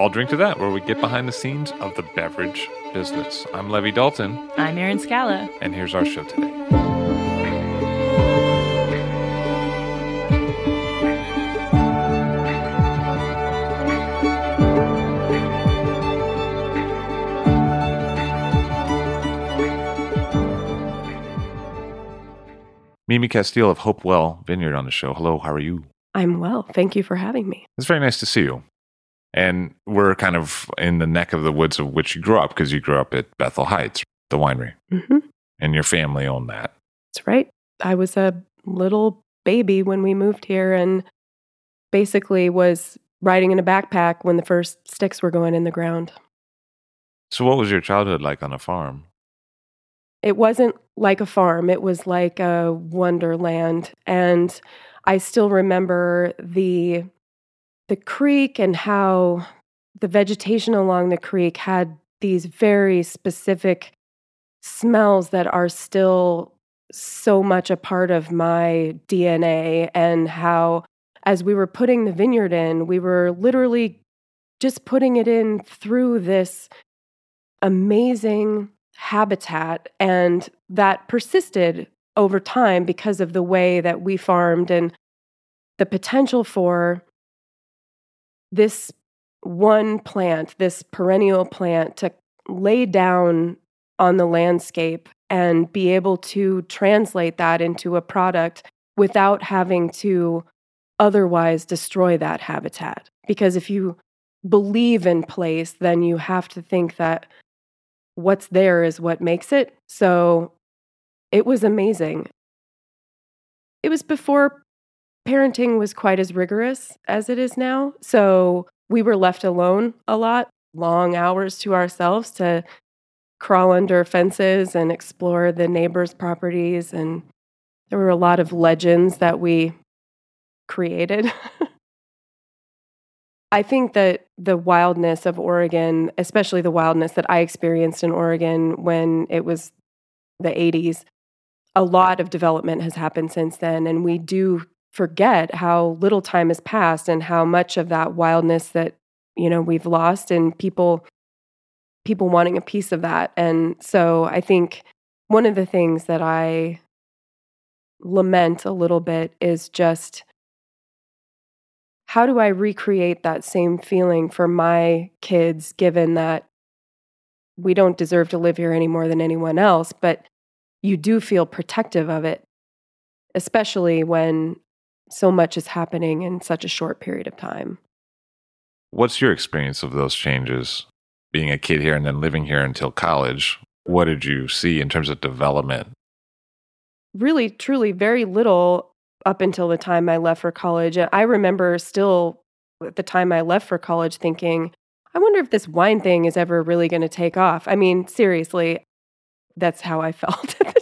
I'll drink to that, where we get behind the scenes of the beverage business. I'm Levi Dalton. I'm Erin Scala. And here's our show today. Mimi Casteel of Hope Well Vineyard on the show. Hello, how are you? I'm well. Thank you for having me. It's very nice to see you. And we're kind of in the neck of the woods of which you grew up because you grew up at Bethel Heights, the winery. Mm-hmm. And your family owned that. That's right. I was a little baby when we moved here and basically was riding in a backpack when the first sticks were going in the ground. So, what was your childhood like on a farm? It wasn't like a farm, it was like a wonderland. And I still remember the the creek and how the vegetation along the creek had these very specific smells that are still so much a part of my DNA and how as we were putting the vineyard in we were literally just putting it in through this amazing habitat and that persisted over time because of the way that we farmed and the potential for this one plant, this perennial plant, to lay down on the landscape and be able to translate that into a product without having to otherwise destroy that habitat. Because if you believe in place, then you have to think that what's there is what makes it. So it was amazing. It was before parenting was quite as rigorous as it is now. So we were left alone a lot, long hours to ourselves to crawl under fences and explore the neighbors' properties. And there were a lot of legends that we created. I think that the wildness of Oregon, especially the wildness that I experienced in Oregon when it was the 80s, a lot of development has happened since then. And we do forget how little time has passed and how much of that wildness that you know we've lost and people people wanting a piece of that. And so i think one of the things that i lament a little bit is just how do i recreate that same feeling for my kids given that we don't deserve to live here any more than anyone else but you do feel protective of it especially when so much is happening in such a short period of time. What's your experience of those changes? Being a kid here and then living here until college, what did you see in terms of development? Really, truly, very little up until the time I left for college. And I remember still at the time I left for college thinking, I wonder if this wine thing is ever really going to take off. I mean, seriously, that's how I felt at the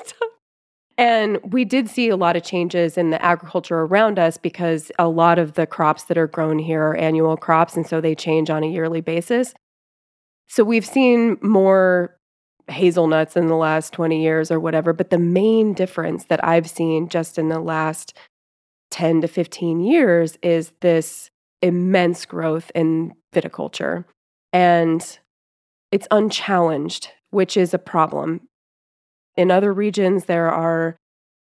and we did see a lot of changes in the agriculture around us because a lot of the crops that are grown here are annual crops. And so they change on a yearly basis. So we've seen more hazelnuts in the last 20 years or whatever. But the main difference that I've seen just in the last 10 to 15 years is this immense growth in viticulture. And it's unchallenged, which is a problem in other regions, there are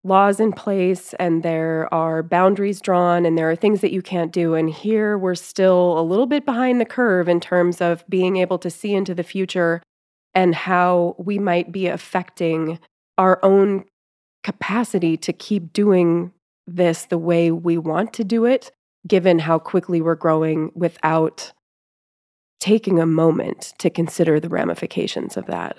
laws in place and there are boundaries drawn and there are things that you can't do. And here we're still a little bit behind the curve in terms of being able to see into the future and how we might be affecting our own capacity to keep doing this the way we want to do it, given how quickly we're growing without taking a moment to consider the ramifications of that.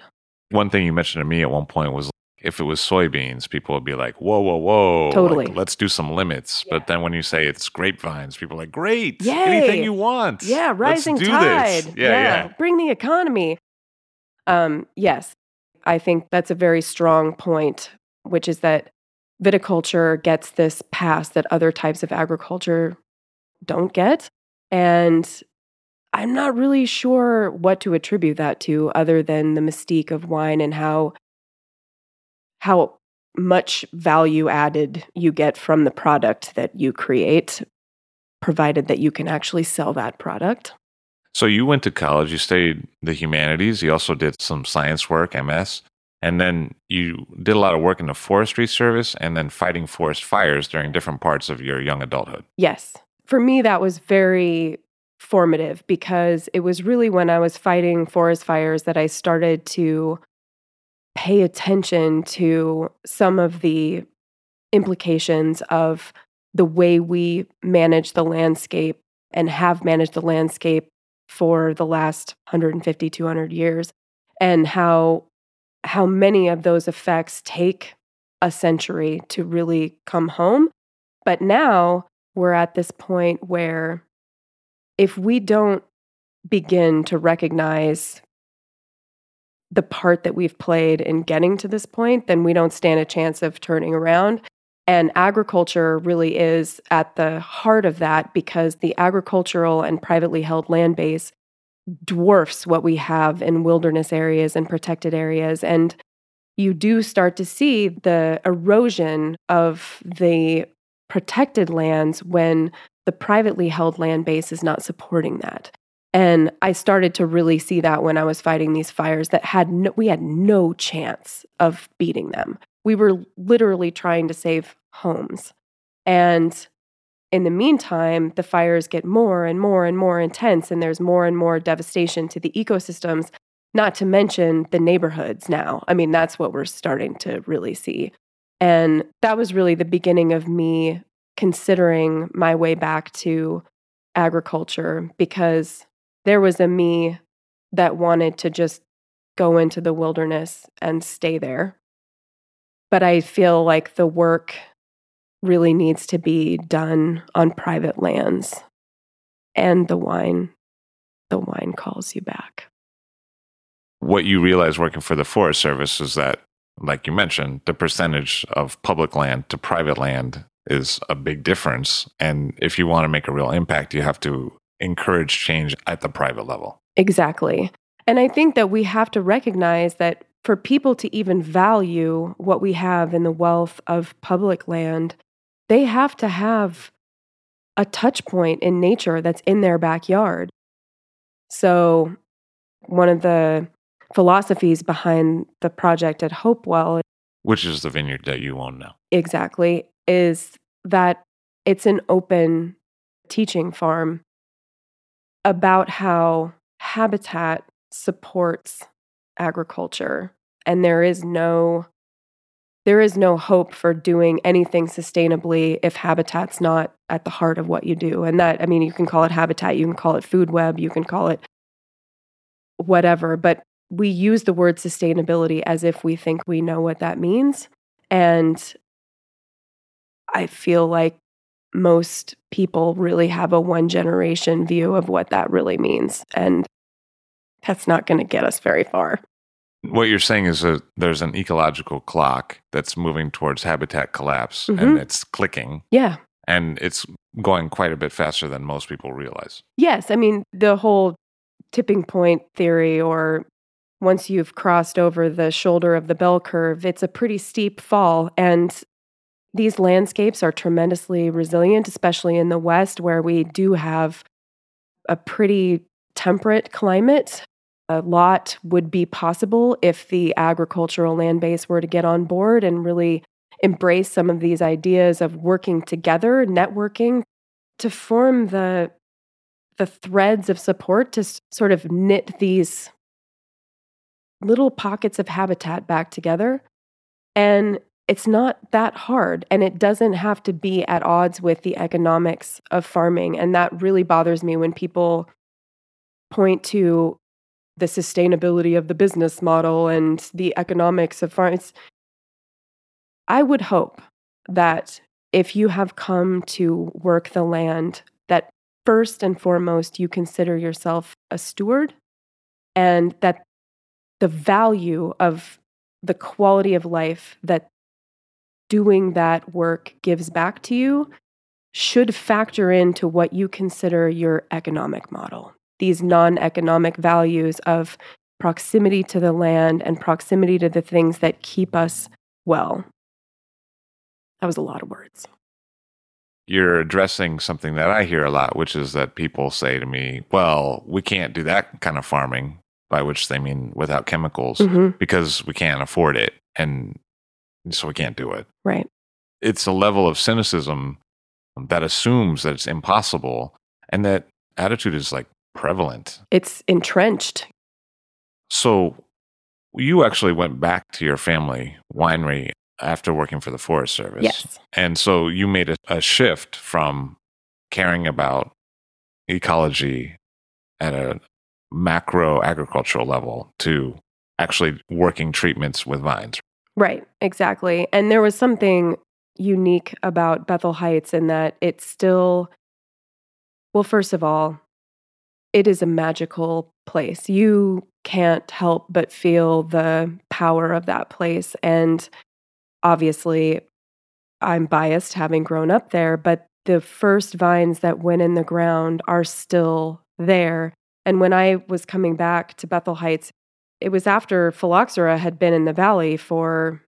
One thing you mentioned to me at one point was if it was soybeans, people would be like, whoa, whoa, whoa. Totally. Like, let's do some limits. Yeah. But then when you say it's grapevines, people are like, great. Yay. Anything you want. Yeah, rising let's do tide. This. Yeah, yeah. Bring the economy. Um, yes, I think that's a very strong point, which is that viticulture gets this pass that other types of agriculture don't get. And I'm not really sure what to attribute that to other than the mystique of wine and how how much value added you get from the product that you create provided that you can actually sell that product. So you went to college, you studied the humanities, you also did some science work, MS, and then you did a lot of work in the forestry service and then fighting forest fires during different parts of your young adulthood. Yes. For me, that was very formative because it was really when I was fighting forest fires that I started to pay attention to some of the implications of the way we manage the landscape and have managed the landscape for the last 150 200 years and how how many of those effects take a century to really come home. But now we're at this point where if we don't begin to recognize the part that we've played in getting to this point, then we don't stand a chance of turning around. And agriculture really is at the heart of that because the agricultural and privately held land base dwarfs what we have in wilderness areas and protected areas. And you do start to see the erosion of the protected lands when the privately held land base is not supporting that. And I started to really see that when I was fighting these fires that had no, we had no chance of beating them. We were literally trying to save homes. And in the meantime, the fires get more and more and more intense, and there's more and more devastation to the ecosystems, not to mention the neighborhoods now. I mean, that's what we're starting to really see. And that was really the beginning of me considering my way back to agriculture because there was a me that wanted to just go into the wilderness and stay there. But I feel like the work really needs to be done on private lands. And the wine, the wine calls you back. What you realize working for the Forest Service is that, like you mentioned, the percentage of public land to private land is a big difference. And if you want to make a real impact, you have to encourage change at the private level. Exactly. And I think that we have to recognize that for people to even value what we have in the wealth of public land, they have to have a touch point in nature that's in their backyard. So, one of the philosophies behind the project at Hope Well, which is the vineyard that you own now, exactly, is that it's an open teaching farm about how habitat supports agriculture. And there is no there is no hope for doing anything sustainably if habitat's not at the heart of what you do. And that i mean you can call it habitat you can call it food web you can call it whatever but we use the word sustainability as if we think we know what that means. And i feel like most people really have a one generation view of what that really means. And that's not going to get us very far. What you're saying is that there's an ecological clock that's moving towards habitat collapse Mhm. and it's clicking Yeah. and it's going quite a bit faster than most people realize. Yes. I mean, the whole tipping point theory, or once you've crossed over the shoulder of the bell curve, it's a pretty steep fall. And these landscapes are tremendously resilient, especially in the West, where we do have a pretty temperate climate. A lot would be possible if the agricultural land base were to get on board and really embrace some of these ideas of working together, networking to form the the threads of support to sort of knit these little pockets of habitat back together. And it's not that hard and it doesn't have to be at odds with the economics of farming. And that really bothers me when people point to the sustainability of the business model and the economics of farming i would hope that if you have come to work the land that first and foremost you consider yourself a steward and that the value of the quality of life that doing that work gives back to you should factor into what you consider your economic model. These non economic values of proximity to the land and proximity to the things that keep us well. That was a lot of words. You're addressing something that I hear a lot, which is that people say to me, well, we can't do that kind of farming, by which they mean without chemicals, Mhm. because we can't afford it. And so we can't do it. Right. It's a level of cynicism that assumes that it's impossible. And that attitude is like prevalent. It's entrenched. So you actually went back to your family winery after working for the Forest Service. Yes. And so you made a, a shift from caring about ecology at a macro agricultural level to actually working treatments with vines. Right, exactly. And there was something unique about Bethel Heights in that it's still, well, first of all, it is a magical place. You can't help but feel the power of that place. And obviously, I'm biased having grown up there, but the first vines that went in the ground are still there. And when I was coming back to Bethel Heights, it was after phylloxera had been in the valley for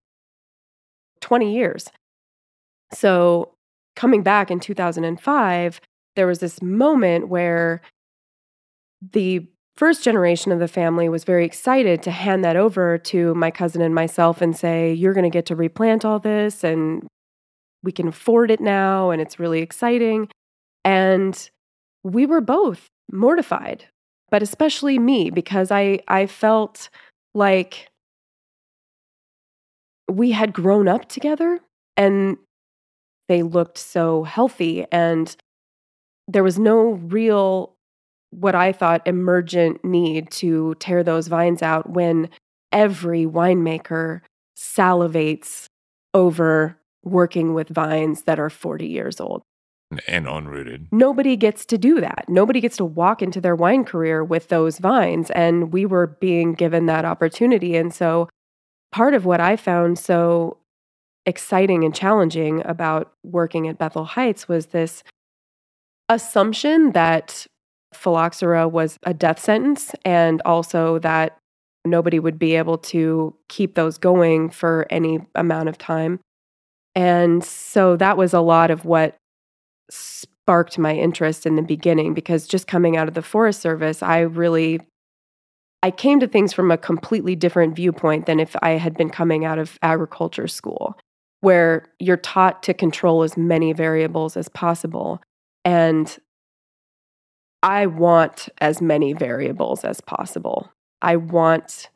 20 years. So, coming back in 2005, there was this moment where the first generation of the family was very excited to hand that over to my cousin and myself and say, You're going to get to replant all this, and we can afford it now, and it's really exciting. And we were both mortified, but especially me, because I, I felt like we had grown up together and they looked so healthy and there was no real what i thought emergent need to tear those vines out when every winemaker salivates over working with vines that are 40 years old and own-rooted. nobody gets to do that. Nobody gets to walk into their wine career with those vines. And we were being given that opportunity. And so, part of what I found so exciting and challenging about working at Bethel Heights was this assumption that phylloxera was a death sentence and also that nobody would be able to keep those going for any amount of time. And so that was a lot of what sparked my interest in the beginning because just coming out of the Forest Service, I really I came to things from a completely different viewpoint than if I had been coming out of agriculture school, where you're taught to control as many variables as possible. And I want as many variables as possible. I want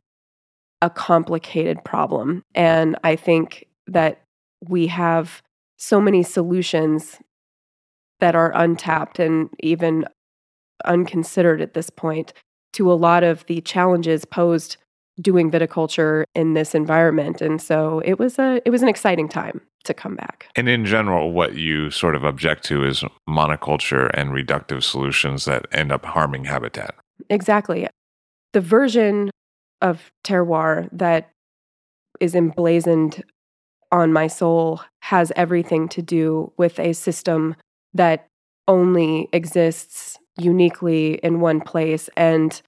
a complicated problem. And I think that we have so many solutions that are untapped and even unconsidered at this point to a lot of the challenges posed doing viticulture in this environment. And so it was a it was an exciting time to come back. And in general, what you sort of object to is monoculture and reductive solutions that end up harming habitat. exactly. The version of terroir that is emblazoned on my soul has everything to do with a system that only exists uniquely in one place. And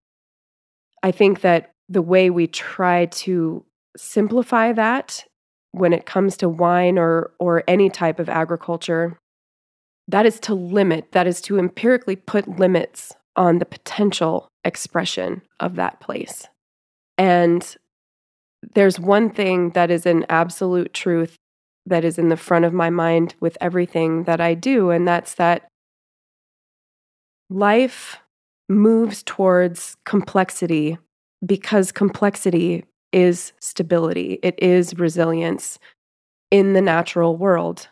I think that the way we try to simplify that when it comes to wine or, or any type of agriculture, that is to limit, that is to empirically put limits on the potential expression of that place. And there's one thing that is an absolute truth that is in the front of my mind with everything that I do. And that's that life moves towards complexity because complexity is stability, it is resilience in the natural world.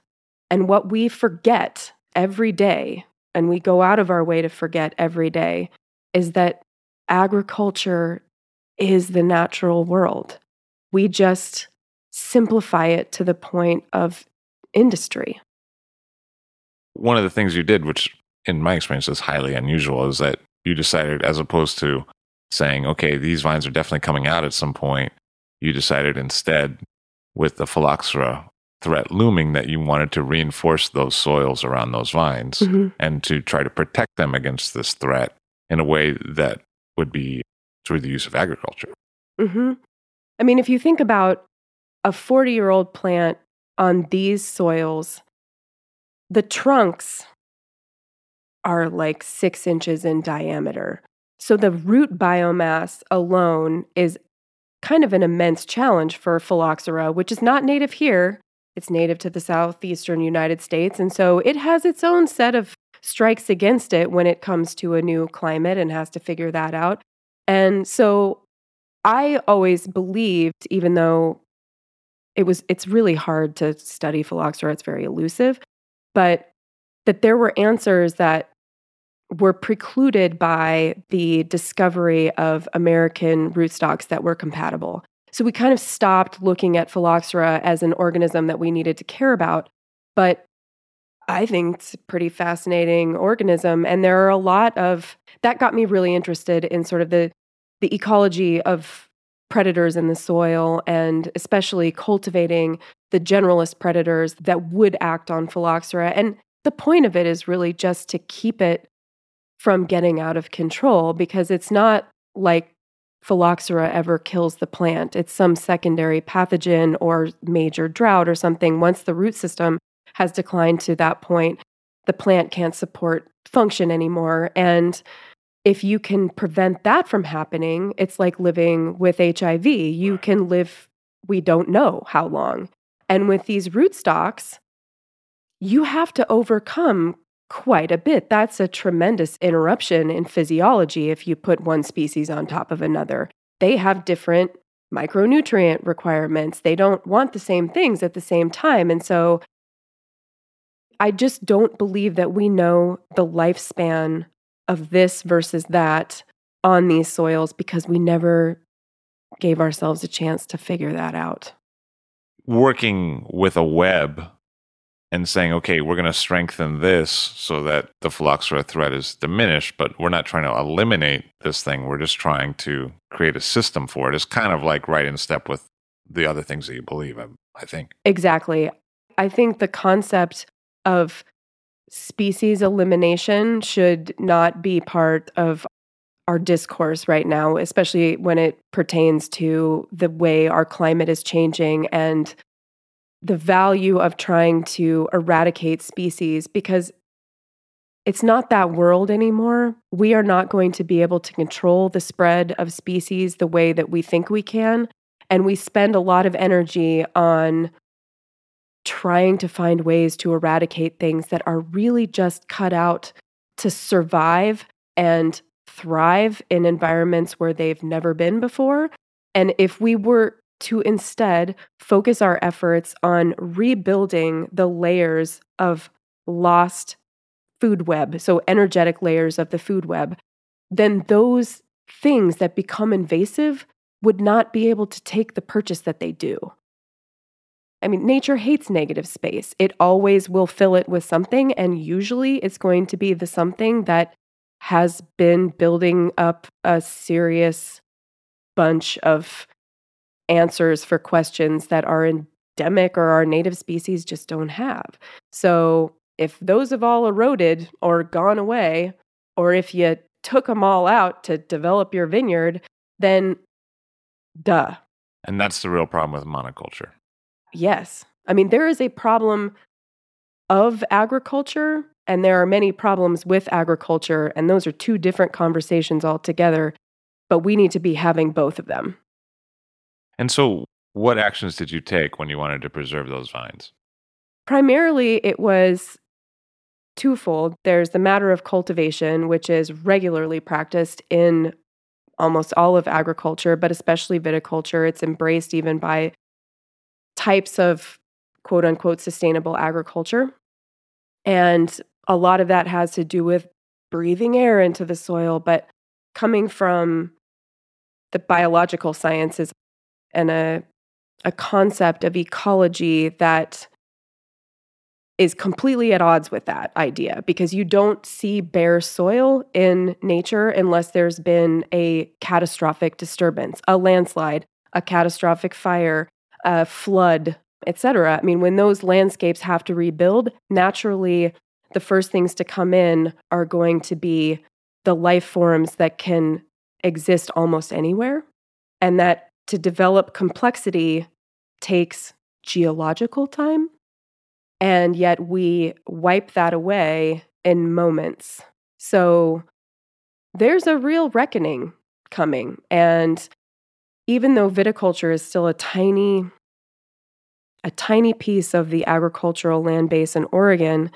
And what we forget every day, and we go out of our way to forget every day, is that agriculture is the natural world. We just simplify it to the point of industry. One of the things you did, which in my experience is highly unusual, is that you decided, as opposed to saying, okay, these vines are definitely coming out at some point, you decided instead, with the phylloxera threat looming, that you wanted to reinforce those soils around those vines mm-hmm. and to try to protect them against this threat in a way that would be through the use of agriculture. Mm-hmm. I mean, if you think about a 40 year old plant on these soils, the trunks are like six inches in diameter. So the root biomass alone is kind of an immense challenge for phylloxera, which is not native here. It's native to the southeastern United States. And so it has its own set of strikes against it when it comes to a new climate and has to figure that out. And so I always believed, even though it was it's really hard to study phylloxera, it's very elusive, but that there were answers that were precluded by the discovery of American rootstocks that were compatible. So we kind of stopped looking at phylloxera as an organism that we needed to care about. But I think it's a pretty fascinating organism. And there are a lot of that got me really interested in sort of the the ecology of predators in the soil and especially cultivating the generalist predators that would act on phylloxera. And the point of it is really just to keep it from getting out of control because it's not like phylloxera ever kills the plant. It's some secondary pathogen or major drought or something. Once the root system has declined to that point, the plant can't support function anymore. And if you can prevent that from happening, it's like living with HIV. You can live, we don't know how long. And with these rootstocks, you have to overcome quite a bit. That's a tremendous interruption in physiology if you put one species on top of another. They have different micronutrient requirements. They don't want the same things at the same time. And so I just don't believe that we know the lifespan of this versus that on these soils because we never gave ourselves a chance to figure that out. Working with a web and saying, okay, we're going to strengthen this so that the phylloxera threat is diminished, but we're not trying to eliminate this thing. We're just trying to create a system for it. It's kind of like right in step with the other things that you believe, I, I think. Exactly. I think the concept of species elimination should not be part of our discourse right now, especially when it pertains to the way our climate is changing and the value of trying to eradicate species because it's not that world anymore. We are not going to be able to control the spread of species the way that we think we can. And we spend a lot of energy on trying to find ways to eradicate things that are really just cut out to survive and thrive in environments where they've never been before. And if we were to instead focus our efforts on rebuilding the layers of lost food web, so energetic layers of the food web, then those things that become invasive would not be able to take the purchase that they do. I mean, nature hates negative space. It always will fill it with something, and usually it's going to be the something that has been building up a serious bunch of answers for questions that are endemic or our native species just don't have. So if those have all eroded or gone away, or if you took them all out to develop your vineyard, then duh. And that's the real problem with monoculture. Yes. I mean, there is a problem of agriculture, and there are many problems with agriculture, and those are two different conversations altogether. But we need to be having both of them. And so, what actions did you take when you wanted to preserve those vines? Primarily, it was twofold. There's the matter of cultivation, which is regularly practiced in almost all of agriculture, but especially viticulture. It's embraced even by types of quote unquote sustainable agriculture. And a lot of that has to do with breathing air into the soil, but coming from the biological sciences and a, a concept of ecology that is completely at odds with that idea because you don't see bare soil in nature unless there's been a catastrophic disturbance, a landslide, a catastrophic fire, a flood, etc. I mean, when those landscapes have to rebuild, naturally the first things to come in are going to be the life forms that can exist almost anywhere and that to develop complexity takes geological time and yet we wipe that away in moments. So there's a real reckoning coming. And even though viticulture is still a tiny, a tiny piece of the agricultural land base in Oregon,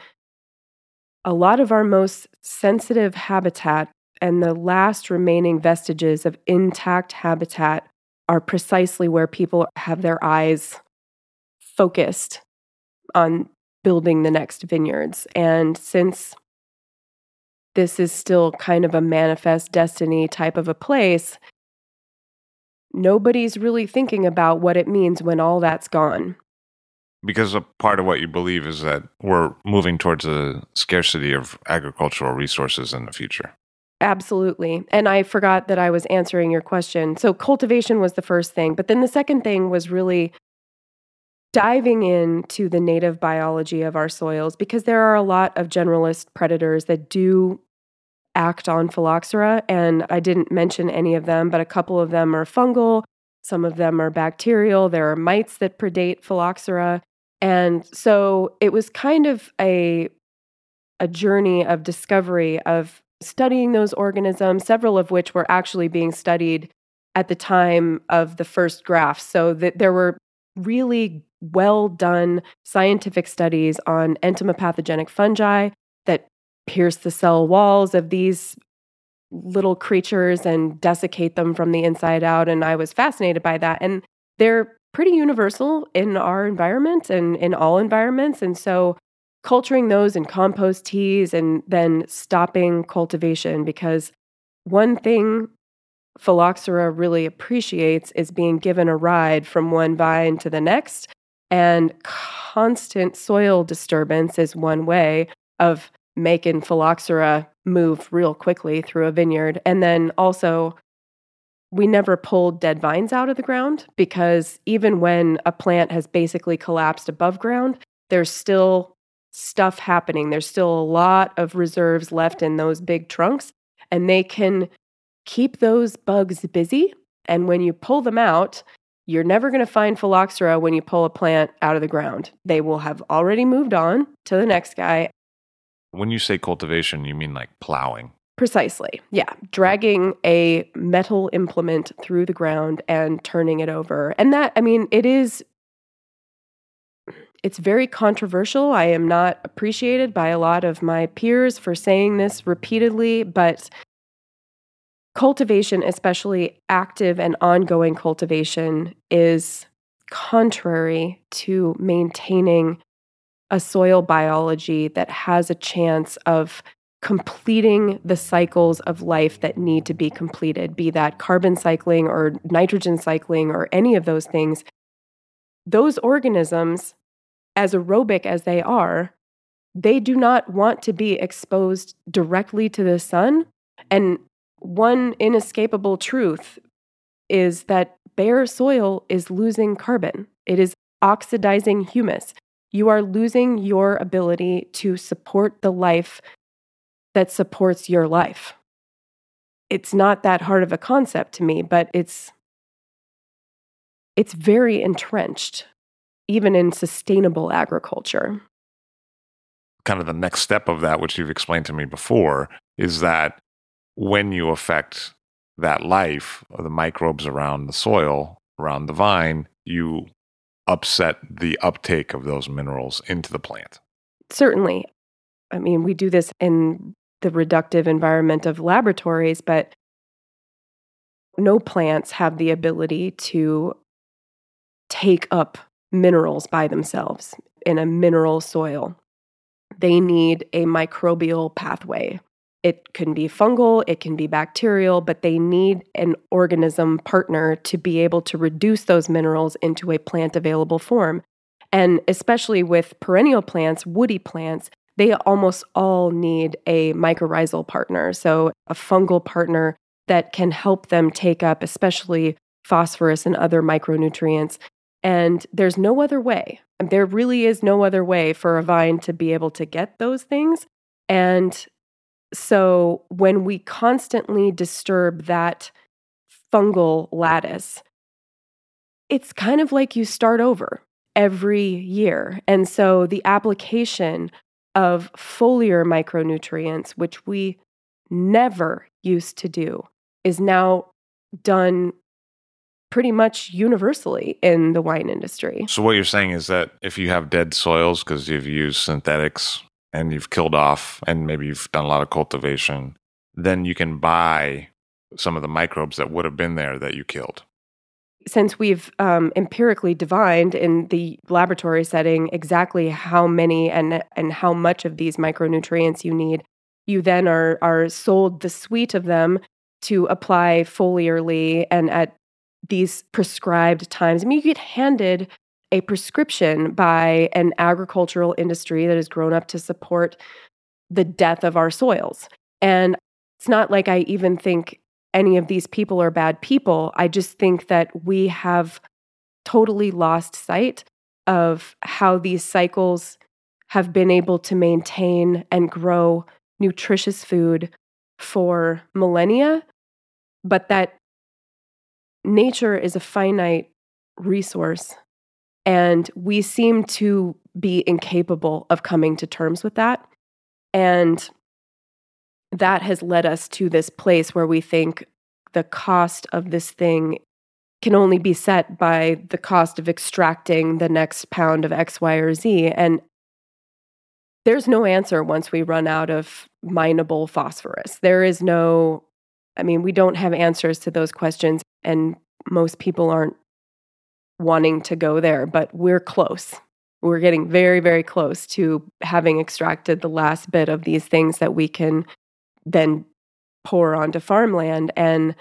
a lot of our most sensitive habitat and the last remaining vestiges of intact habitat are precisely where people have their eyes focused on building the next vineyards. And since this is still kind of a manifest destiny type of a place, nobody's really thinking about what it means when all that's gone. Because a part of what you believe is that we're moving towards a scarcity of agricultural resources in the future. Absolutely. And I forgot that I was answering your question. So, cultivation was the first thing. But then the second thing was really diving into the native biology of our soils because there are a lot of generalist predators that do act on phylloxera. And I didn't mention any of them, but a couple of them are fungal, some of them are bacterial. There are mites that predate phylloxera. And so it was kind of a, a journey of discovery of studying those organisms, several of which were actually being studied at the time of the first graph. So that there were really well done scientific studies on entomopathogenic fungi pierce the cell walls of these little creatures and desiccate them from the inside out. And I was fascinated by that. And they're pretty universal in our environment and in all environments. And so culturing those in compost teas and then stopping cultivation because one thing phylloxera really appreciates is being given a ride from one vine to the next. And constant soil disturbance is one way of making phylloxera move real quickly through a vineyard. And then also, we never pulled dead vines out of the ground because even when a plant has basically collapsed above ground, there's still stuff happening. There's still a lot of reserves left in those big trunks, and they can keep those bugs busy. And when you pull them out, you're never going to find phylloxera when you pull a plant out of the ground. They will have already moved on to the next guy. When you say cultivation, you mean like plowing? Precisely. Yeah. Dragging a metal implement through the ground and turning it over. And that, I mean, it is. It's very controversial. I am not appreciated by a lot of my peers for saying this repeatedly, but cultivation, especially active and ongoing cultivation, is contrary to maintaining a soil biology that has a chance of completing the cycles of life that need to be completed, be that carbon cycling or nitrogen cycling or any of those things. Those organisms, as aerobic as they are, they do not want to be exposed directly to the sun. And one inescapable truth is that bare soil is losing carbon, it is oxidizing humus. You are losing your ability to support the life that supports your life. It's not that hard of a concept to me, but it's it's very entrenched even in sustainable agriculture. Kind of the next step of that which you've explained to me before is that when you affect that life of the microbes around the soil, around the vine, you upset the uptake of those minerals into the plant. Certainly. I mean, we do this in the reductive environment of laboratories, but no plants have the ability to take up minerals by themselves in a mineral soil. They need a microbial pathway. It can be fungal, it can be bacterial, but they need an organism partner to be able to reduce those minerals into a plant available form. And especially with perennial plants, woody plants, they almost all need a mycorrhizal partner. So, a fungal partner that can help them take up, especially phosphorus and other micronutrients. And there's no other way. There really is no other way for a vine to be able to get those things. And so when we constantly disturb that fungal lattice, it's kind of like you start over every year. And so the application of foliar micronutrients, which we never used to do, is now done pretty much universally in the wine industry. So, what you're saying is that if you have dead soils because you've used synthetics and you've killed off, and maybe you've done a lot of cultivation, then you can buy some of the microbes that would have been there that you killed. Since we've um, empirically divined in the laboratory setting exactly how many and and how much of these micronutrients you need, you then are are sold the suite of them to apply foliarly and at these prescribed times. I mean, you get handed a prescription by an agricultural industry that has grown up to support the death of our soils. And it's not like I even think any of these people are bad people. I just think that we have totally lost sight of how these cycles have been able to maintain and grow nutritious food for millennia, but that nature is a finite resource and we seem to be incapable of coming to terms with that. And that has led us to this place where we think the cost of this thing can only be set by the cost of extracting the next pound of X, Y, or Z. And there's no answer once we run out of mineable phosphorus. There is no, I mean, we don't have answers to those questions, and most people aren't wanting to go there, but we're close. We're getting very, very close to having extracted the last bit of these things that we can then pour onto farmland. And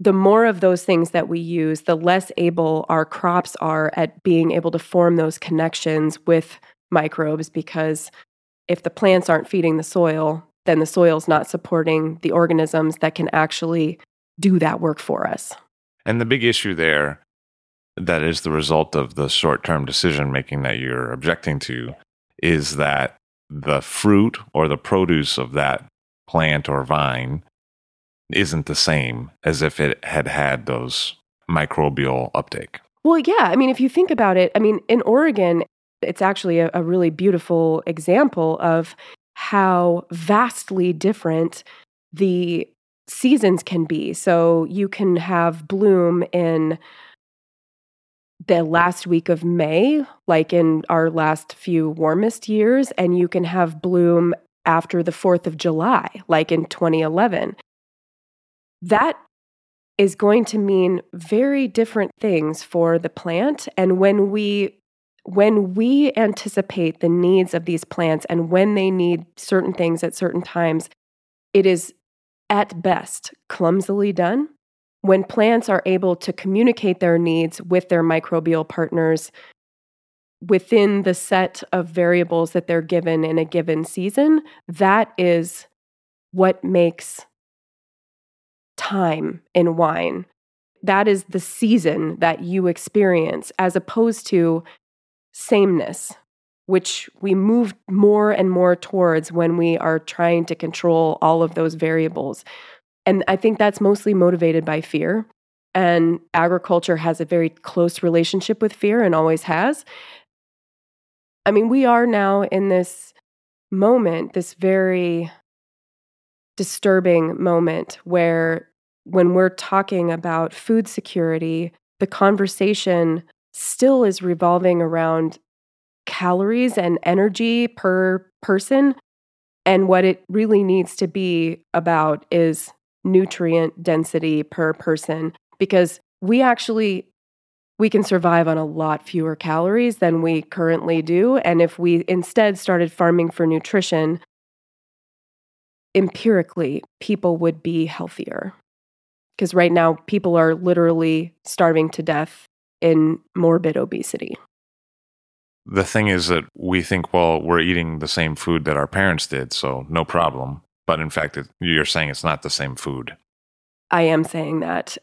the more of those things that we use, the less able our crops are at being able to form those connections with microbes because if the plants aren't feeding the soil, then the soil's not supporting the organisms that can actually do that work for us. And the big issue there that is the result of the short term decision making that you're objecting to is that the fruit or the produce of that plant or vine isn't the same as if it had had those microbial uptake. Well, yeah. I mean, if you think about it, I mean, in Oregon, it's actually a, a really beautiful example of how vastly different the seasons can be. So you can have bloom in the last week of May, like in our last few warmest years, and you can have bloom after the 4th of July, like in 2011. That is going to mean very different things for the plant and when we when we anticipate the needs of these plants and when they need certain things at certain times it is at best clumsily done when plants are able to communicate their needs with their microbial partners within the set of variables that they're given in a given season, that is what makes time in wine. That is the season that you experience, as opposed to sameness, which we move more and more towards when we are trying to control all of those variables. And I think that's mostly motivated by fear. And agriculture has a very close relationship with fear and always has. I mean, we are now in this moment, this very disturbing moment where when we're talking about food security, the conversation still is revolving around calories and energy per person. And what it really needs to be about is nutrient density per person because we actually we can survive on a lot fewer calories than we currently do. And if we instead started farming for nutrition empirically people would be healthier. Because right now people are literally starving to death in morbid obesity. The thing is that we think well we're eating the same food that our parents did so no problem but in fact it, you're saying it's not the same food I am saying that.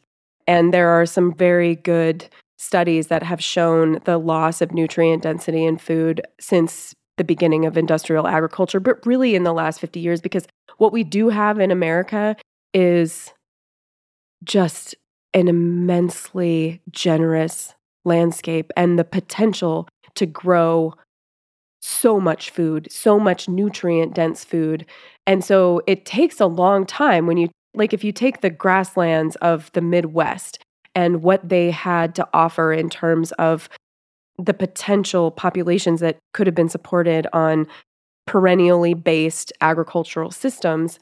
And there are some very good studies that have shown the loss of nutrient density in food since the beginning of industrial agriculture, but really in the last 50 years, because what we do have in America is just an immensely generous landscape and the potential to grow so much food, so much nutrient dense food. And so it takes a long time when you like if you take the grasslands of the Midwest and what they had to offer in terms of the potential populations that could have been supported on perennially based agricultural systems,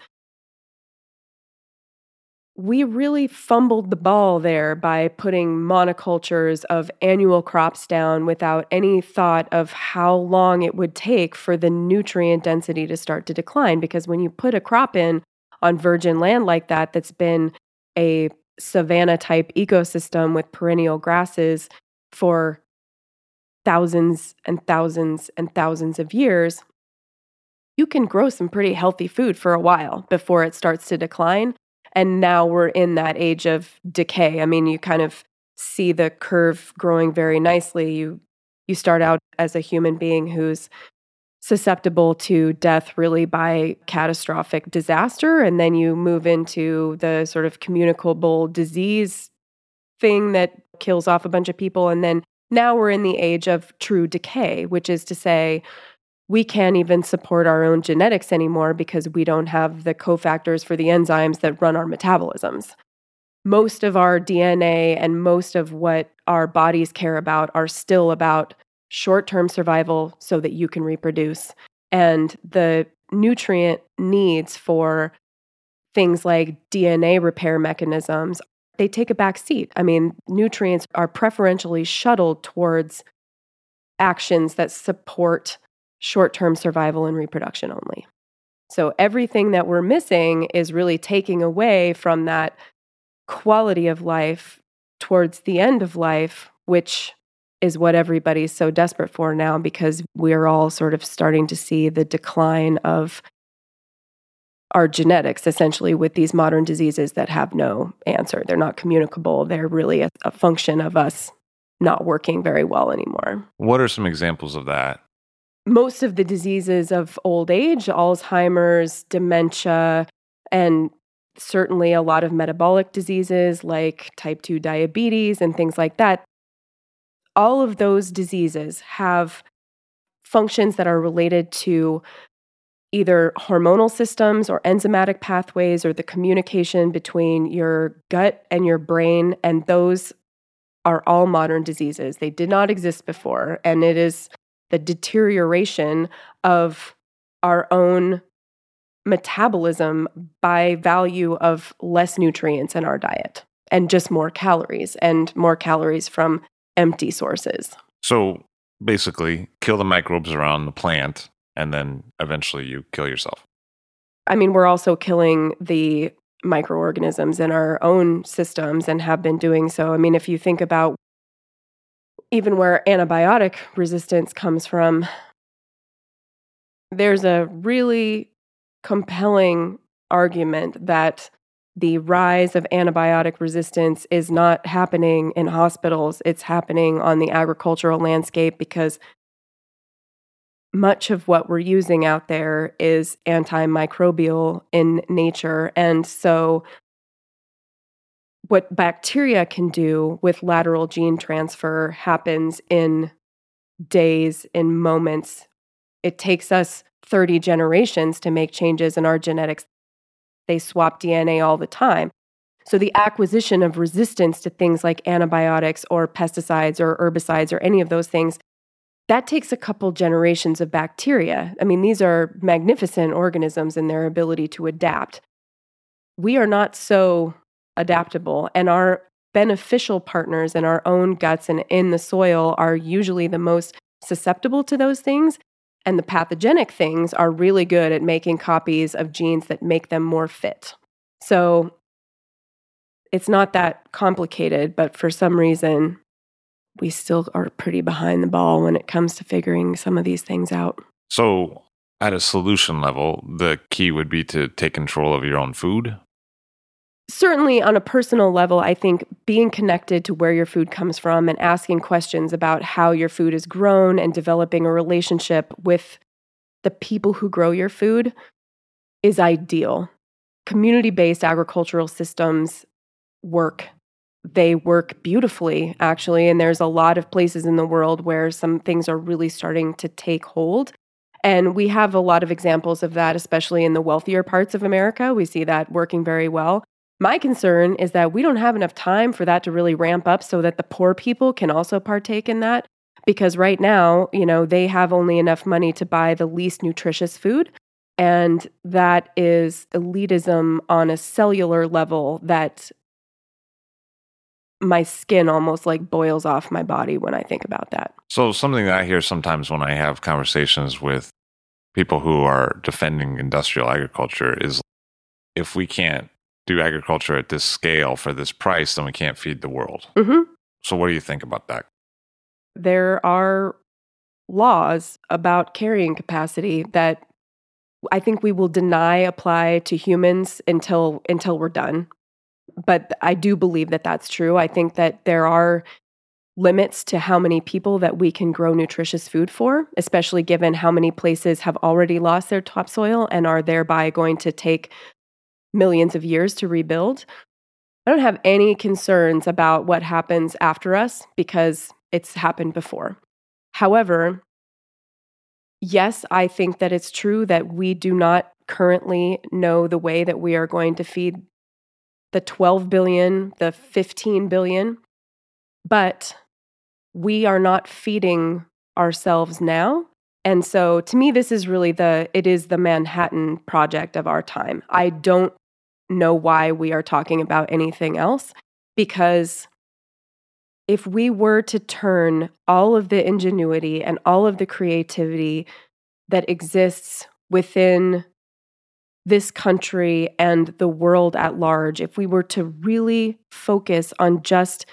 we really fumbled the ball there by putting monocultures of annual crops down without any thought of how long it would take for the nutrient density to start to decline. Because when you put a crop in on virgin land like that, that's been a savanna type ecosystem with perennial grasses for thousands and thousands and thousands of years, you can grow some pretty healthy food for a while before it starts to decline. And now we're in that age of decay. I mean, you kind of see the curve growing very nicely. You you start out as a human being who's susceptible to death really by catastrophic disaster. And then you move into the sort of communicable disease thing that kills off a bunch of people. And then now we're in the age of true decay, which is to say, we can't even support our own genetics anymore because we don't have the cofactors for the enzymes that run our metabolisms. Most of our DNA and most of what our bodies care about are still about short term survival so that you can reproduce. And the nutrient needs for things like DNA repair mechanisms, they take a back seat. I mean, nutrients are preferentially shuttled towards actions that support short term survival and reproduction only. So everything that we're missing is really taking away from that quality of life towards the end of life, which is what everybody's so desperate for now because we're all sort of starting to see the decline of our genetics essentially with these modern diseases that have no answer. They're not communicable. They're really a, a, function of us not working very well anymore. What are some examples of that? Most of the diseases of old age, Alzheimer's, dementia, and certainly a lot of metabolic diseases like type 2 diabetes and things like that, all of those diseases have functions that are related to either hormonal systems or enzymatic pathways or the communication between your gut and your brain. And those are all modern diseases. They did not exist before. And it is the deterioration of our own metabolism by value of less nutrients in our diet and just more calories and more calories from empty sources. So basically, kill the microbes around the plant, and then eventually you kill yourself. I mean, we're also killing the microorganisms in our own systems and have been doing so. I mean, if you think about even where antibiotic resistance comes from, there's a really compelling argument that the rise of antibiotic resistance is not happening in hospitals, it's happening on the agricultural landscape because much of what we're using out there is antimicrobial in nature. And so, what bacteria can do with lateral gene transfer happens in days, in moments. It takes us 30 generations to make changes in our genetics they swap DNA all the time. So the acquisition of resistance to things like antibiotics or pesticides or herbicides or any of those things, that takes a couple generations of bacteria. I mean, these are magnificent organisms in their ability to adapt. We are not so adaptable, and our beneficial partners in our own guts and in the soil are usually the most susceptible to those things. And the pathogenic things are really good at making copies of genes that make them more fit. So it's not that complicated, but for some reason, we still are pretty behind the ball when it comes to figuring some of these things out. So, at a solution level, the key would be to take control of your own food certainly on a personal level, I think being connected to where your food comes from and asking questions about how your food is grown and developing a relationship with the people who grow your food is ideal. Community based agricultural systems work. They work beautifully, actually. And there's a lot of places in the world where some things are really starting to take hold. And we have a lot of examples of that, especially in the wealthier parts of America. We see that working very well. My concern is that we don't have enough time for that to really ramp up so that the poor people can also partake in that. Because right now, you know, they have only enough money to buy the least nutritious food. And that is elitism on a cellular level that my skin almost like boils off my body when I think about that. So, something that I hear sometimes when I have conversations with people who are defending industrial agriculture is if we can't do agriculture at this scale for this price, then we can't feed the world. Mm-hmm. So, what do you think about that? There are laws about carrying capacity that I think we will deny apply to humans until until we're done. But I do believe that that's true. I think that there are limits to how many people that we can grow nutritious food for, especially given how many places have already lost their topsoil and are thereby going to take millions of years to rebuild. I don't have any concerns about what happens after us because it's happened before. However, yes, I think that it's true that we do not currently know the way that we are going to feed the 12 billion, the 15 billion, but we are not feeding ourselves now. And so to me this is really the it is the Manhattan project of our time. I don't know why we are talking about anything else because if we were to turn all of the ingenuity and all of the creativity that exists within this country and the world at large, if we were to really focus on just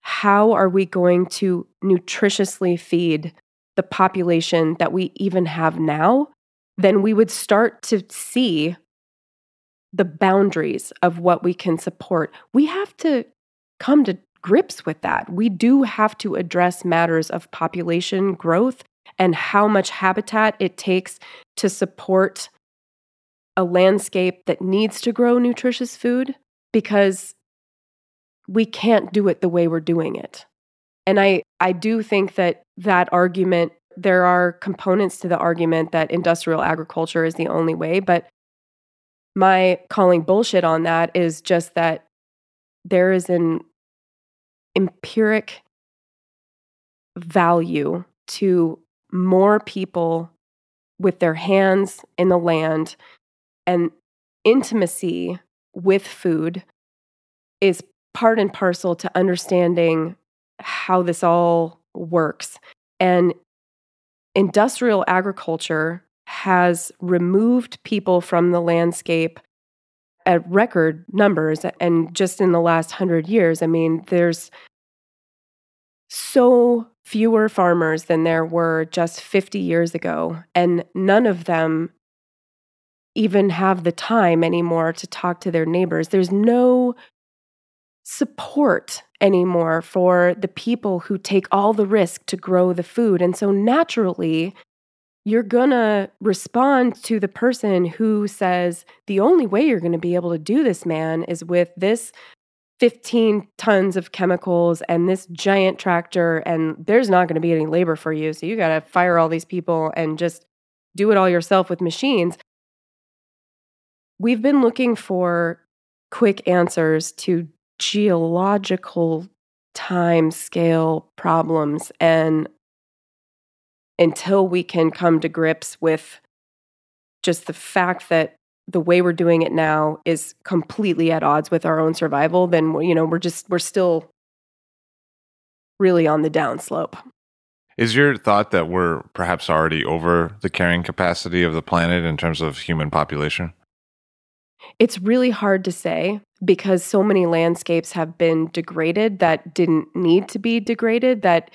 how are we going to nutritiously feed the population that we even have now, then we would start to see the boundaries of what we can support. We have to come to grips with that. We do have to address matters of population growth and how much habitat it takes to support a landscape that needs to grow nutritious food because we can't do it the way we're doing it. And I, I do think that that argument, there are components to the argument that industrial agriculture is the only way, but my calling bullshit on that is just that there is an empiric value to more people with their hands in the land and intimacy with food is part and parcel to understanding how this all works. And industrial agriculture has removed people from the landscape at record numbers. And just in the last hundred years, I mean, there's so fewer farmers than there were just 50 years ago. And none of them even have the time anymore to talk to their neighbors. There's no support anymore for the people who take all the risk to grow the food. And so naturally, you're going to respond to the person who says, the only way you're going to be able to do this, man, is with this 15 tons of chemicals and this giant tractor, and there's not going to be any labor for you. So you got to fire all these people and just do it all yourself with machines. We've been looking for quick answers to geological time scale problems. And until we can come to grips with just the fact that the way we're doing it now is completely at odds with our own survival, then you know we're just we're still really on the downslope. Is your thought that we're perhaps already over the carrying capacity of the planet in terms of human population? It's really hard to say because so many landscapes have been degraded that didn't need to be degraded. That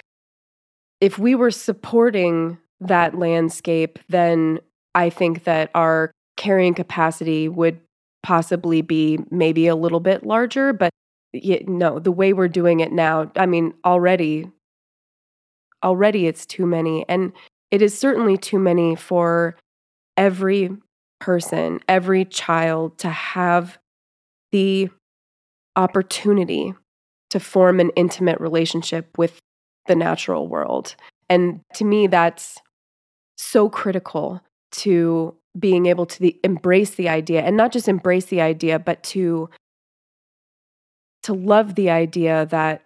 if we were supporting that landscape, then I think that our carrying capacity would possibly be maybe a little bit larger. But no, the way we're doing it now, I mean, already, already it's too many. And it is certainly too many for every person, every child to have the opportunity to form an intimate relationship with the natural world. And to me, that's so critical to being able to the, embrace the idea and not just embrace the idea, but to to love the idea that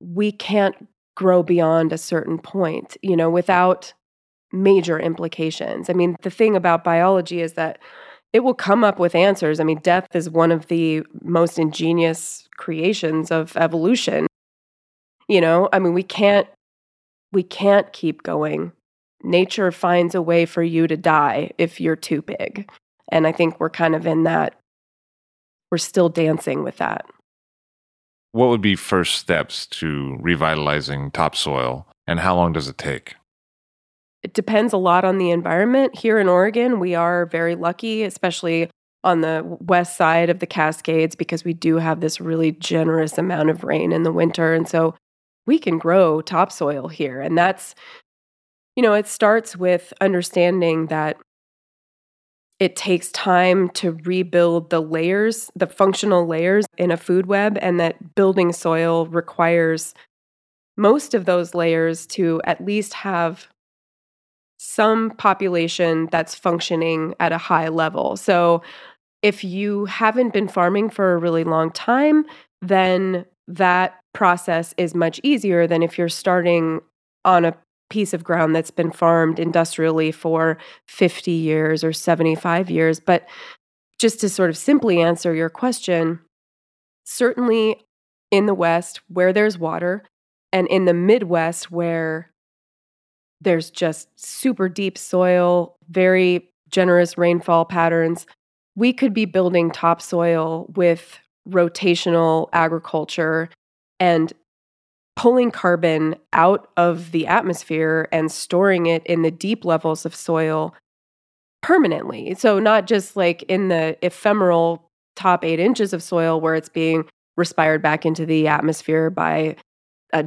we can't grow beyond a certain point, you know, without major implications. I mean, the thing about biology is that it will come up with answers. I mean, death is one of the most ingenious creations of evolution. You know, I mean, we can't we can't keep going. Nature finds a way for you to die if you're too big. And I think we're kind of in that we're still dancing with that. What would be first steps to revitalizing topsoil and how long does it take? It depends a lot on the environment. Here in Oregon, we are very lucky, especially on the west side of the Cascades, because we do have this really generous amount of rain in the winter. And so we can grow topsoil here. And that's, you know, it starts with understanding that it takes time to rebuild the layers, the functional layers in a food web, and that building soil requires most of those layers to at least have some population that's functioning at a high level. So if you haven't been farming for a really long time, then that process is much easier than if you're starting on a piece of ground that's been farmed industrially for 50 years or 75 years. But just to sort of simply answer your question, certainly in the West where there's water, and in the Midwest where there's just super deep soil, very generous rainfall patterns. We could be building topsoil with rotational agriculture and pulling carbon out of the atmosphere and storing it in the deep levels of soil permanently. So, not just like in the ephemeral top eight inches of soil where it's being respired back into the atmosphere by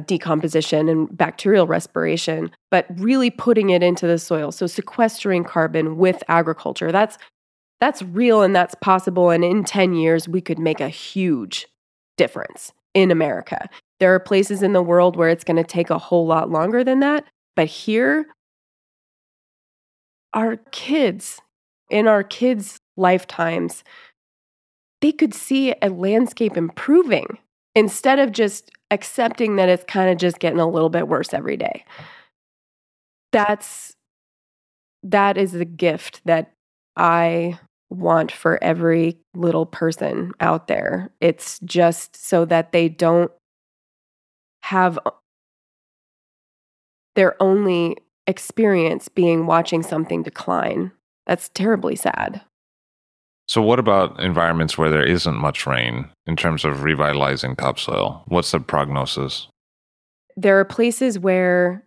decomposition and bacterial respiration, but really putting it into the soil. So sequestering carbon with agriculture. That's that's real and that's possible. And in 10 years, we could make a huge difference in America. There are places in the world where it's going to take a whole lot longer than that. But here, our kids, in our kids' lifetimes, they could see a landscape improving instead of just accepting that it's kind of just getting a little bit worse every day. That's that is the gift that I want for every little person out there. It's just so that they don't have their only experience being watching something decline. That's terribly sad. So, what about environments where there isn't much rain in terms of revitalizing topsoil? What's the prognosis? There are places where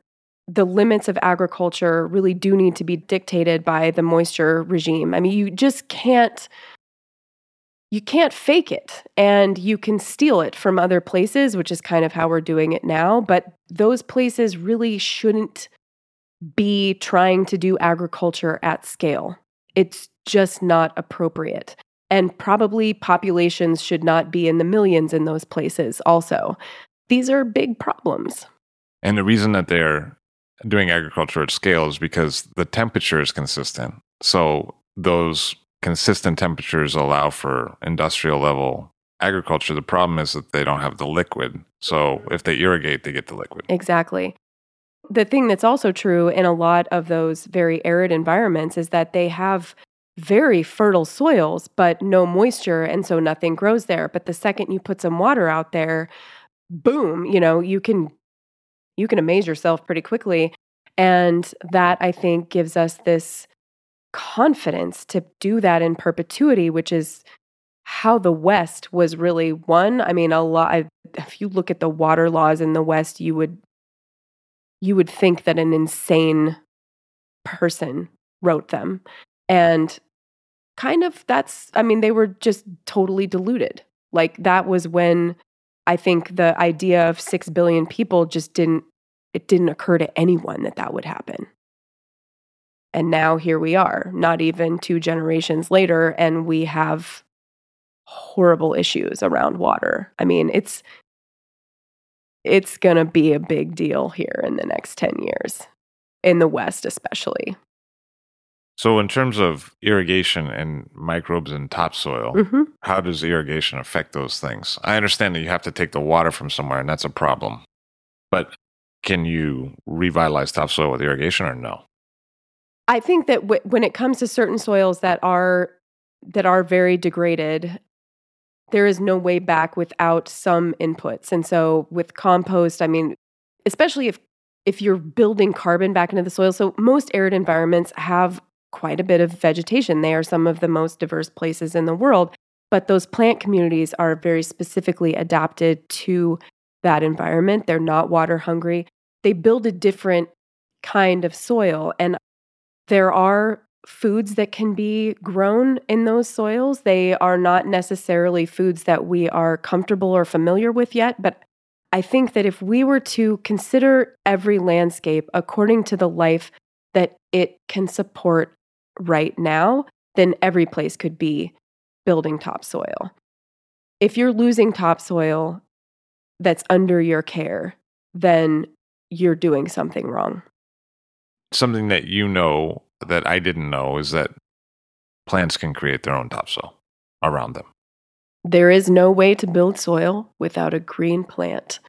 the limits of agriculture really do need to be dictated by the moisture regime. I mean, you just can't you can't fake it and you can steal it from other places, which is kind of how we're doing it now, but those places really shouldn't be trying to do agriculture at scale. It's just not appropriate. And probably populations should not be in the millions in those places, also. These are big problems. And the reason that they're doing agriculture at scale is because the temperature is consistent. So those consistent temperatures allow for industrial level agriculture. The problem is that they don't have the liquid. So if they irrigate, they get the liquid. Exactly. The thing that's also true in a lot of those very arid environments is that they have very fertile soils, but no moisture. And so nothing grows there. But the second you put some water out there, boom, you know, you can you can amaze yourself pretty quickly. And that I think gives us this confidence to do that in perpetuity, which is how the West was really won. I mean, a lot. If you look at the water laws in the West, you would you would think that an insane person wrote them, and kind of that's. I mean, they were just totally deluded. Like that was when I think the idea of six billion people just didn't. It didn't occur to anyone that that would happen. And now here we are, not even two generations later, and we have horrible issues around water. I mean, it's it's going to be a big deal here in the next 10 years in the west especially. So in terms of irrigation and microbes in topsoil, mm-hmm. how does irrigation affect those things? I understand that you have to take the water from somewhere and that's a problem. But can you revitalize topsoil with irrigation or no? I think that w- when it comes to certain soils that are that are very degraded, there is no way back without some inputs. And so with compost, I mean, especially if if you're building carbon back into the soil, so most arid environments have quite a bit of vegetation. They are some of the most diverse places in the world, but those plant communities are very specifically adapted to that environment. They're not water hungry. They build a different kind of soil and there are foods that can be grown in those soils. They are not necessarily foods that we are comfortable or familiar with yet, but I think that if we were to consider every landscape according to the life that it can support right now, then every place could be building topsoil. If you're losing topsoil that's under your care, then you're doing something wrong something that you know that I didn't know is that plants can create their own topsoil around them. There is no way to build soil without a green plant.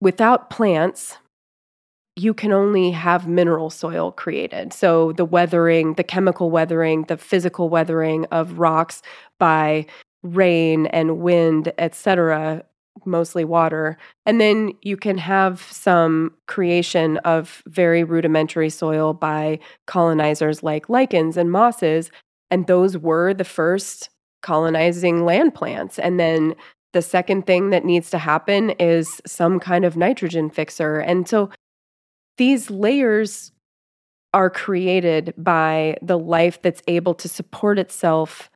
Without plants, you can only have mineral soil created. So, the weathering, the chemical weathering, the physical weathering of rocks by rain and wind, etc., mostly water. And then you can have some creation of very rudimentary soil by colonizers like lichens and mosses. And those were the first colonizing land plants. And then the second thing that needs to happen is some kind of nitrogen fixer. And so these layers are created by the life that's able to support itself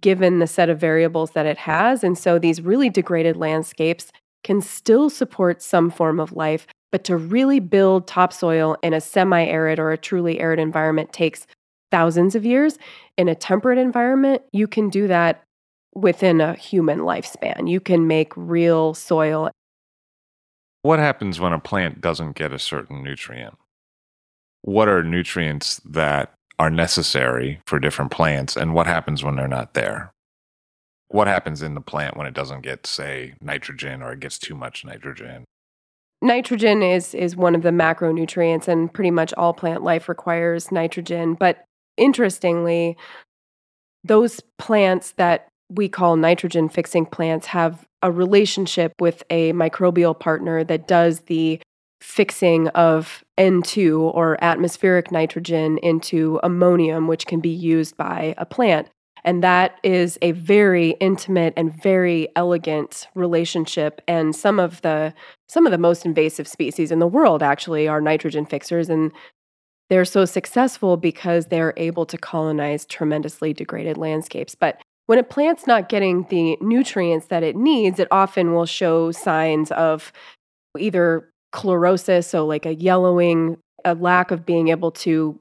given the set of variables that it has. And so these really degraded landscapes can still support some form of life, but to really build topsoil in a semi arid or a truly arid environment takes thousands of years. In a temperate environment, you can do that within a human lifespan. You can make real soil. What happens when a plant doesn't get a certain nutrient? What are nutrients that are necessary for different plants and what happens when they're not there. What happens in the plant when it doesn't get, say, nitrogen or it gets too much nitrogen? Nitrogen is is one of the macronutrients and pretty much all plant life requires nitrogen, but interestingly, those plants that we call nitrogen fixing plants have a relationship with a microbial partner that does the fixing of N2 or atmospheric nitrogen into ammonium, which can be used by a plant. And that is a very intimate and very elegant relationship. And some of the some of the most invasive species in the world actually are nitrogen fixers. And they're so successful because they're able to colonize tremendously degraded landscapes. But when a plant's not getting the nutrients that it needs, it often will show signs of either chlorosis, so like a yellowing, a lack of being able to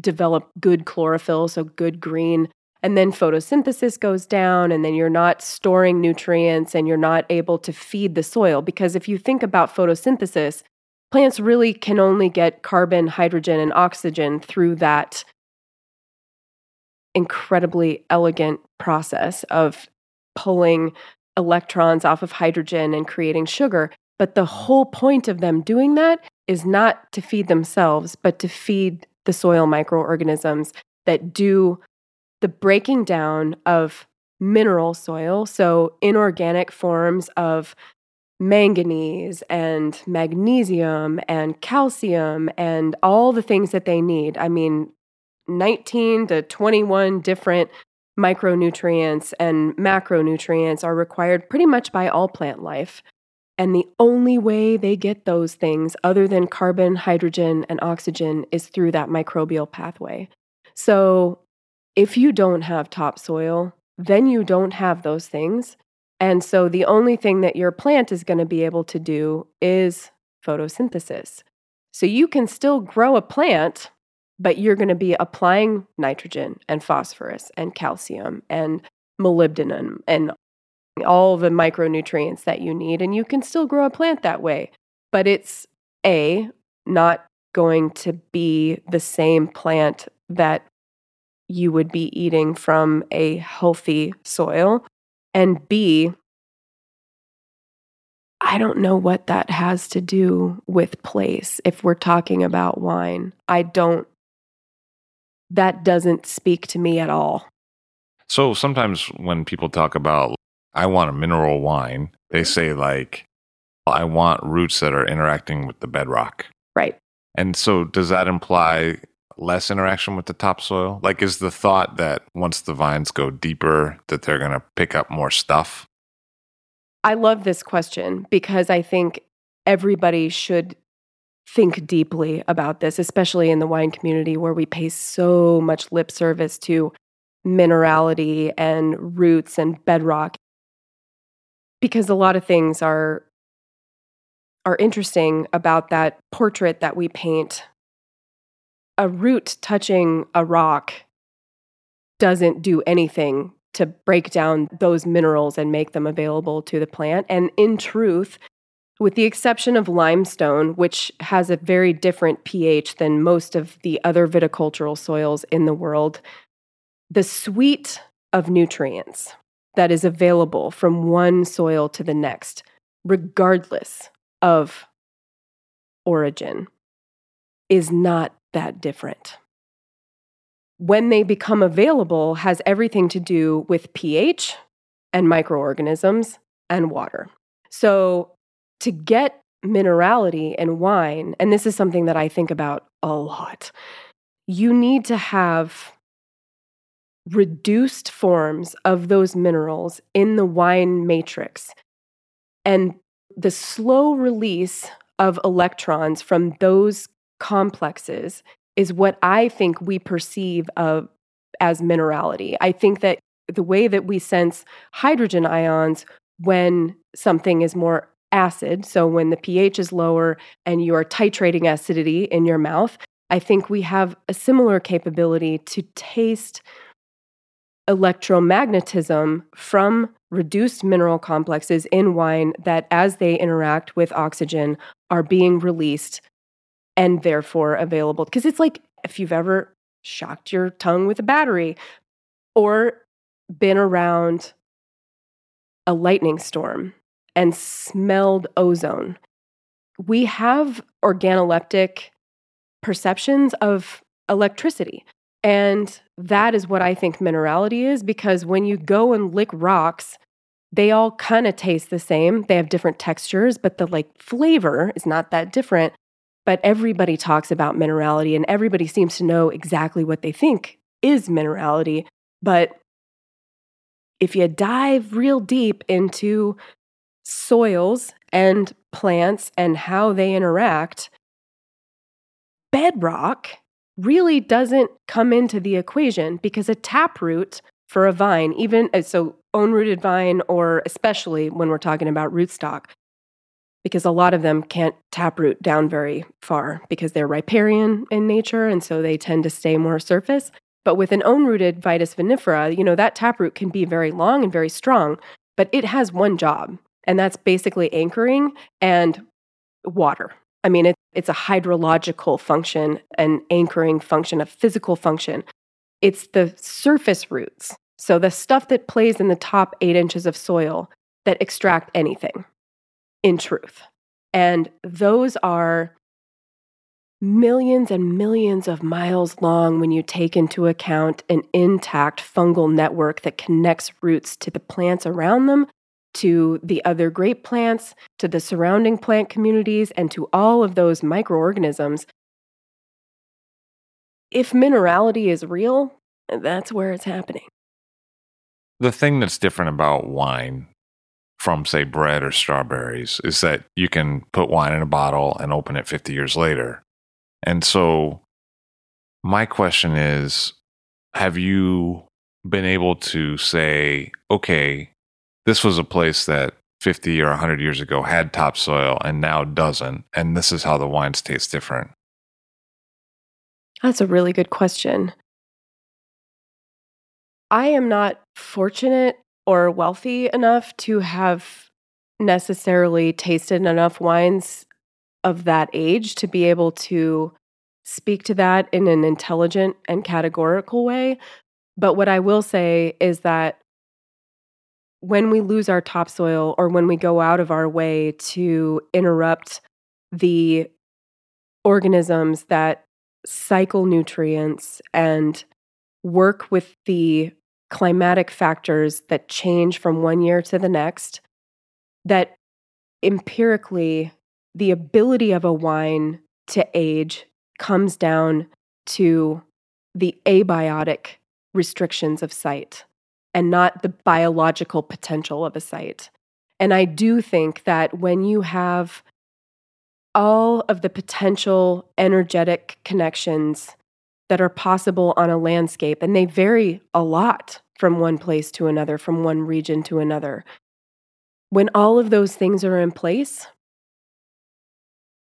develop good chlorophyll, so good green. And then photosynthesis goes down, and then you're not storing nutrients and you're not able to feed the soil. Because if you think about photosynthesis, plants really can only get carbon, hydrogen, and oxygen through that incredibly elegant process of pulling electrons off of hydrogen and creating sugar. But the whole point of them doing that is not to feed themselves, but to feed the soil microorganisms that do the breaking down of mineral soil. So, inorganic forms of manganese and magnesium and calcium and all the things that they need. I mean, 19 to 21 different micronutrients and macronutrients are required pretty much by all plant life. And the only way they get those things, other than carbon, hydrogen, and oxygen, is through that microbial pathway. So if you don't have topsoil, then you don't have those things. And so the only thing that your plant is going to be able to do is photosynthesis. So you can still grow a plant, but you're going to be applying nitrogen and phosphorus and calcium and molybdenum and all the micronutrients that you need. And you can still grow a plant that way. But it's A, not going to be the same plant that you would be eating from a healthy soil. And B, I don't know what that has to do with place if we're talking about wine. I don't, that doesn't speak to me at all. So sometimes when people talk about, I want a mineral wine, they mm-hmm. say, like, I want roots that are interacting with the bedrock. Right. And so does that imply less interaction with the topsoil? Like, is the thought that once the vines go deeper, that they're going to pick up more stuff? I love this question because I think everybody should think deeply about this, especially in the wine community where we pay so much lip service to minerality and roots and bedrock. Because a lot of things are are interesting about that portrait that we paint a root touching a rock doesn't do anything to break down those minerals and make them available to the plant. And in truth, with the exception of limestone, which has a very different pH than most of the other viticultural soils in the world, the suite of nutrients that is available from one soil to the next, regardless of origin, is not that different. When they become available has everything to do with pH and microorganisms and water. So, to get minerality in wine, and this is something that I think about a lot, you need to have reduced forms of those minerals in the wine matrix. And the slow release of electrons from those complexes is what I think we perceive of as minerality. I think that the way that we sense hydrogen ions when something is more acid, so when the pH is lower and you are titrating acidity in your mouth, I think we have a similar capability to taste electromagnetism from reduced mineral complexes in wine that, as they interact with oxygen, are being released and therefore available. Because it's like if you've ever shocked your tongue with a battery or been around a lightning storm and smelled ozone. We have organoleptic perceptions of electricity. And that is what I think minerality is because when you go and lick rocks, they all kind of taste the same. They have different textures, but the like flavor is not that different but everybody talks about minerality and everybody seems to know exactly what they think is minerality. But if you dive real deep into soils and plants and how they interact, bedrock really doesn't come into the equation because a taproot for a vine, even uh, so, own rooted vine, or especially when we're talking about rootstock, because a lot of them can't taproot down very far because they're riparian in nature and so they tend to stay more surface. But with an own rooted Vitis vinifera, you know, that taproot can be very long and very strong, but it has one job, and that's basically anchoring and water. I mean, it, it's a hydrological function, an anchoring function, a physical function. It's the surface roots, so the stuff that plays in the top eight inches of soil that extract anything, in truth. And those are millions and millions of miles long when you take into account an intact fungal network that connects roots to the plants around them, to the other grape plants, to the surrounding plant communities, and to all of those microorganisms. If minerality is real, that's where it's happening. The thing that's different about wine from, say, bread or strawberries is that you can put wine in a bottle and open it 50 years later and so, my question is Have you been able to say, okay, this was a place that 50 or 100 years ago had topsoil and now doesn't, and this is how the wines taste different? That's a really good question. I am not fortunate or wealthy enough to have necessarily tasted enough wines of that age to be able to speak to that in an intelligent and categorical way. But what I will say is that when we lose our topsoil or when we go out of our way to interrupt the organisms that cycle nutrients and work with the climatic factors that change from one year to the next, that empirically the ability of a wine to age comes down to the abiotic restrictions of site and not the biological potential of a site. And I do think that when you have all of the potential energetic connections that are possible on a landscape, and they vary a lot from one place to another, from one region to another. When all of those things are in place,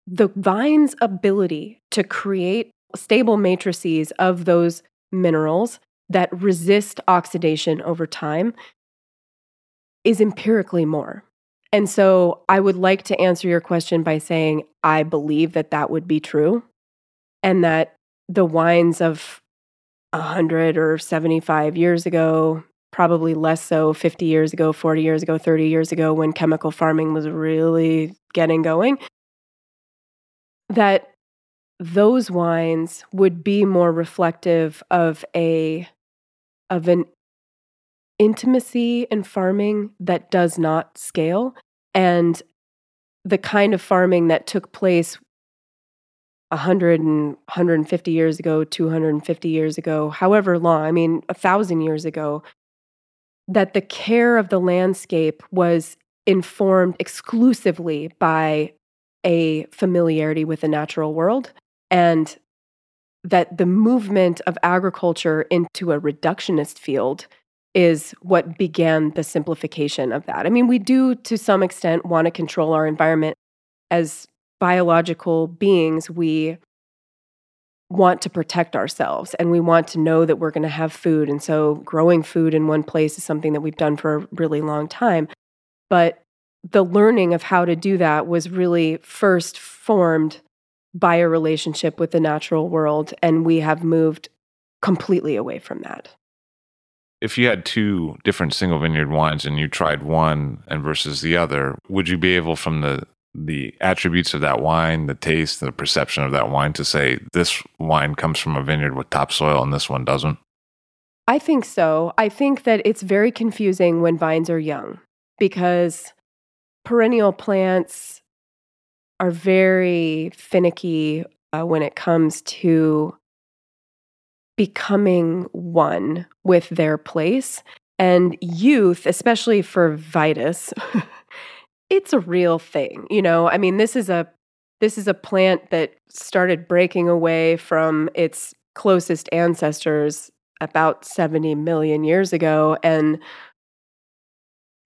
the vine's ability to create stable matrices of those minerals that resist oxidation over time is empirically more. And so I would like to answer your question by saying I believe that that would be true and that the wines of 100 or 75 years ago, probably less so 50 years ago, 40 years ago, 30 years ago, when chemical farming was really getting going, that those wines would be more reflective of a of an intimacy in farming that does not scale and the kind of farming that took place 100 and 150 years ago 250 years ago however long i mean a thousand years ago that the care of the landscape was informed exclusively by a familiarity with the natural world and that the movement of agriculture into a reductionist field is what began the simplification of that. I mean, we do to some extent want to control our environment as biological beings. We want to protect ourselves and we want to know that we're going to have food. And so, growing food in one place is something that we've done for a really long time. But the learning of how to do that was really first formed by a relationship with the natural world. And we have moved completely away from that. If you had two different single vineyard wines and you tried one and versus the other, would you be able from the the attributes of that wine, the taste, the perception of that wine to say this wine comes from a vineyard with topsoil and this one doesn't? I think so. I think that it's very confusing when vines are young because perennial plants are very finicky uh, when it comes to becoming one with their place. And youth, especially for Vitis, it's a real thing. You know, I mean, this is a this is a plant that started breaking away from its closest ancestors about 70 million years ago and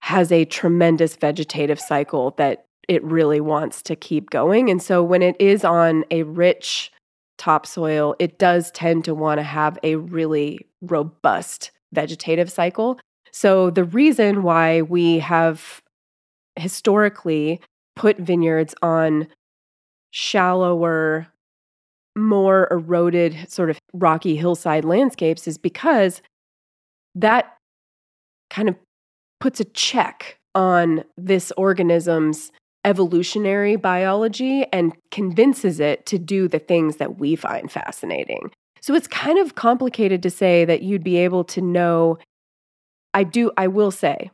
has a tremendous vegetative cycle that it really wants to keep going. And so when it is on a rich topsoil, it does tend to want to have a really robust vegetative cycle. So the reason why we have historically put vineyards on shallower, more eroded, sort of rocky hillside landscapes is because that kind of puts a check on this organism's evolutionary biology and convinces it to do the things that we find fascinating. So it's kind of complicated to say that you'd be able to know. I do, I will say,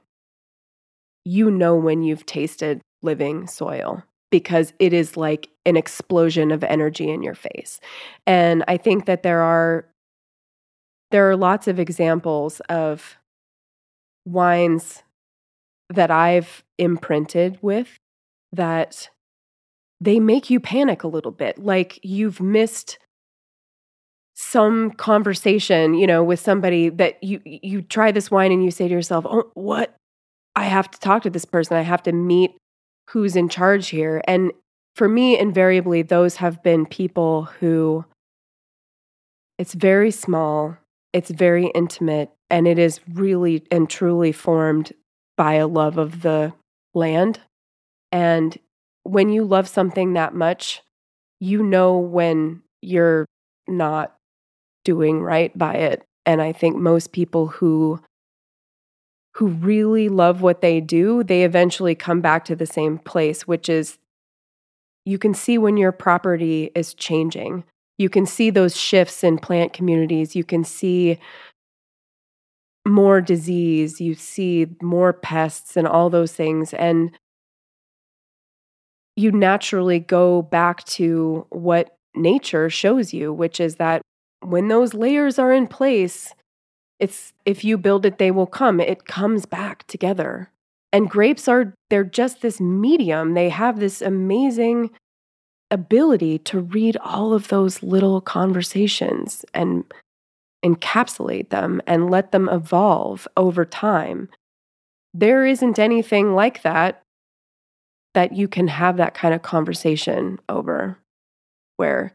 you know when you've tasted living soil because it is like an explosion of energy in your face. And I think that there are there are lots of examples of wines that I've imprinted with that they make you panic a little bit. Like you've missed some conversation, you know, with somebody that you you try this wine and you say to yourself, "Oh, what? I have to talk to this person. I have to meet who's in charge here." And for me, invariably those have been people who it's very small, it's very intimate, and it is really and truly formed by a love of the land. And when you love something that much, you know when you're not doing right by it. And I think most people who who really love what they do, they eventually come back to the same place, which is you can see when your property is changing. You can see those shifts in plant communities. You can see more disease, you see more pests and all those things. And you naturally go back to what nature shows you, which is that when those layers are in place, it's if you build it, they will come. It comes back together. And grapes are, they're just this medium. They have this amazing ability to read all of those little conversations and encapsulate them and let them evolve over time. There isn't anything like that that you can have that kind of conversation over, where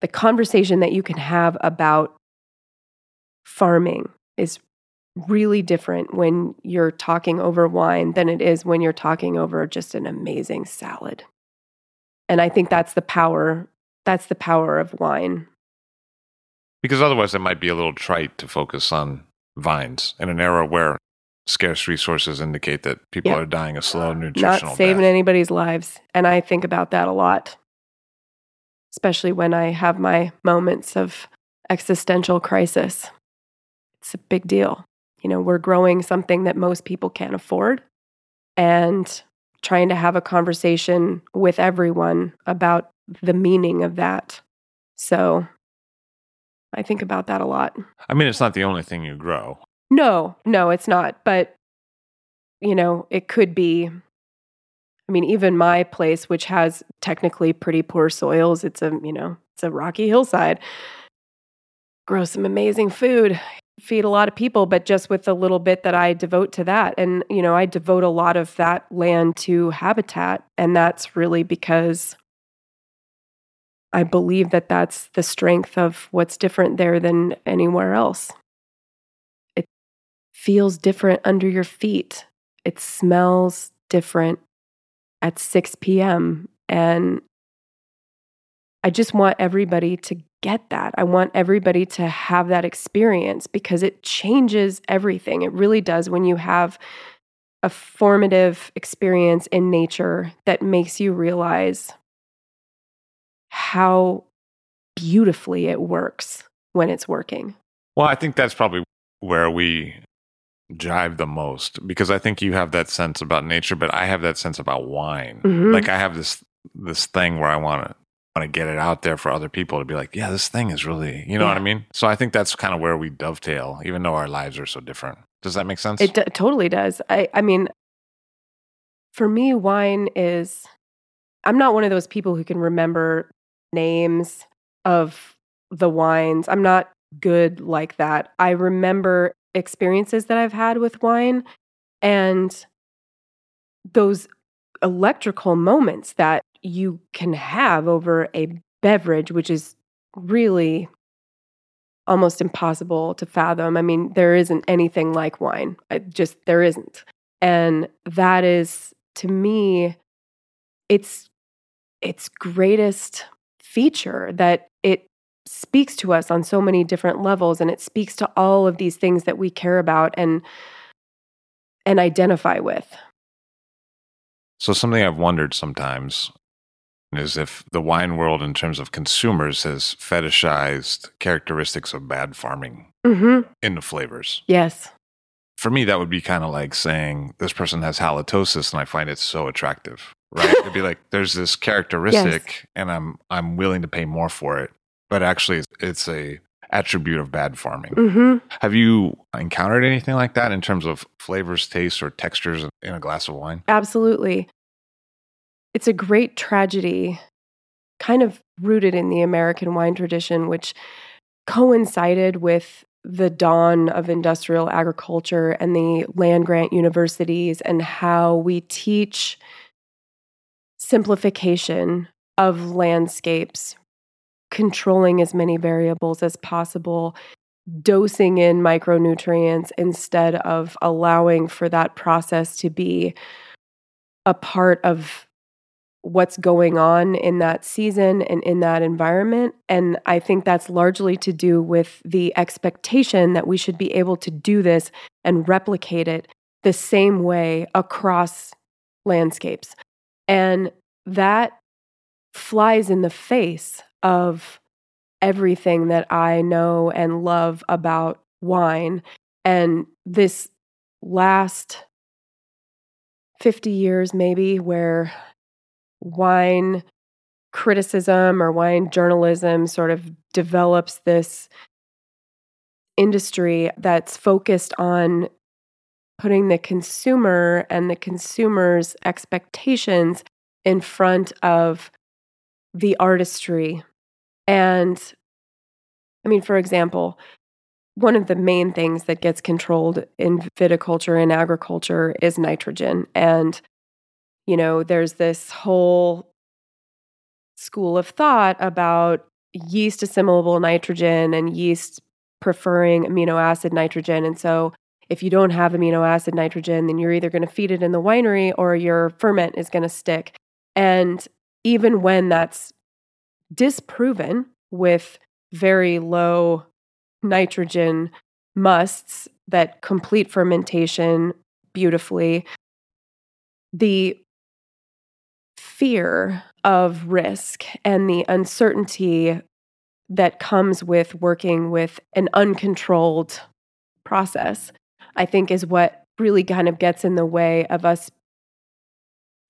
the conversation that you can have about farming is really different when you're talking over wine than it is when you're talking over just an amazing salad. And I think that's the power that's the power of wine because otherwise, it might be a little trite to focus on vines in an era where scarce resources indicate that people yep. are dying a slow nutritional Not saving death. anybody's lives. And I think about that a lot, especially when I have my moments of existential crisis. It's a big deal. You know, we're growing something that most people can't afford and trying to have a conversation with everyone about the meaning of that. So I think about that a lot. I mean, it's not the only thing you grow. No, no, it's not. But, you know, it could be. I mean, even my place, which has technically pretty poor soils, it's a, you know, it's a rocky hillside, grow some amazing food, feed a lot of people, but just with the little bit that I devote to that. And, you know, I devote a lot of that land to habitat. And that's really because I believe that that's the strength of what's different there than anywhere else. Feels different under your feet. It smells different at 6 p.m. And I just want everybody to get that. I want everybody to have that experience because it changes everything. It really does when you have a formative experience in nature that makes you realize how beautifully it works when it's working. Well, I think that's probably where we jive the most because I think you have that sense about nature, but I have that sense about wine. Mm-hmm. Like I have this this thing where I want to want to get it out there for other people to be like, yeah, this thing is really, you know yeah. what I mean? So I think that's kind of where we dovetail, even though our lives are so different. Does that make sense? It d- totally does. I, I mean, for me, wine is, I'm not one of those people who can remember names of the wines. I'm not good like that. I remember experiences that I've had with wine and those electrical moments that you can have over a beverage, which is really almost impossible to fathom. I mean, there isn't anything like wine. I just there isn't. And that is to me its its greatest feature that it speaks to us on so many different levels and it speaks to all of these things that we care about and and identify with. So something I've wondered sometimes is if the wine world in terms of consumers has fetishized characteristics of bad farming Mhm. the flavors. Yes. For me that would be kind of like saying this person has halitosis and I find it so attractive. Right? It'd be like there's this characteristic and I'm I'm willing to pay more for it. But actually it's, a attribute of bad farming. Mhm. Have you encountered anything like that in terms of flavors, tastes, or textures in a glass of wine? Absolutely. It's a great tragedy, kind of rooted in the American wine tradition, which coincided with the dawn of industrial agriculture and the land grant universities and how we teach simplification of landscapes, controlling as many variables as possible, dosing in micronutrients instead of allowing for that process to be a part of what's going on in that season and in that environment. And I think that's largely to do with the expectation that we should be able to do this and replicate it the same way across landscapes. And that flies in the face of everything that I know and love about wine. And this last 50 years, maybe, where wine criticism or wine journalism sort of develops this industry that's focused on putting the consumer and the consumer's expectations in front of the artistry. And I mean, for example, one of the main things that gets controlled in viticulture and agriculture is nitrogen. And, you know, there's this whole school of thought about yeast assimilable nitrogen and yeast preferring amino acid nitrogen. And so, if you don't have amino acid nitrogen, then you're either going to feed it in the winery or your ferment is going to stick. And even when that's disproven with very low nitrogen musts that complete fermentation beautifully, the fear of risk and the uncertainty that comes with working with an uncontrolled process, I think is what really kind of gets in the way of us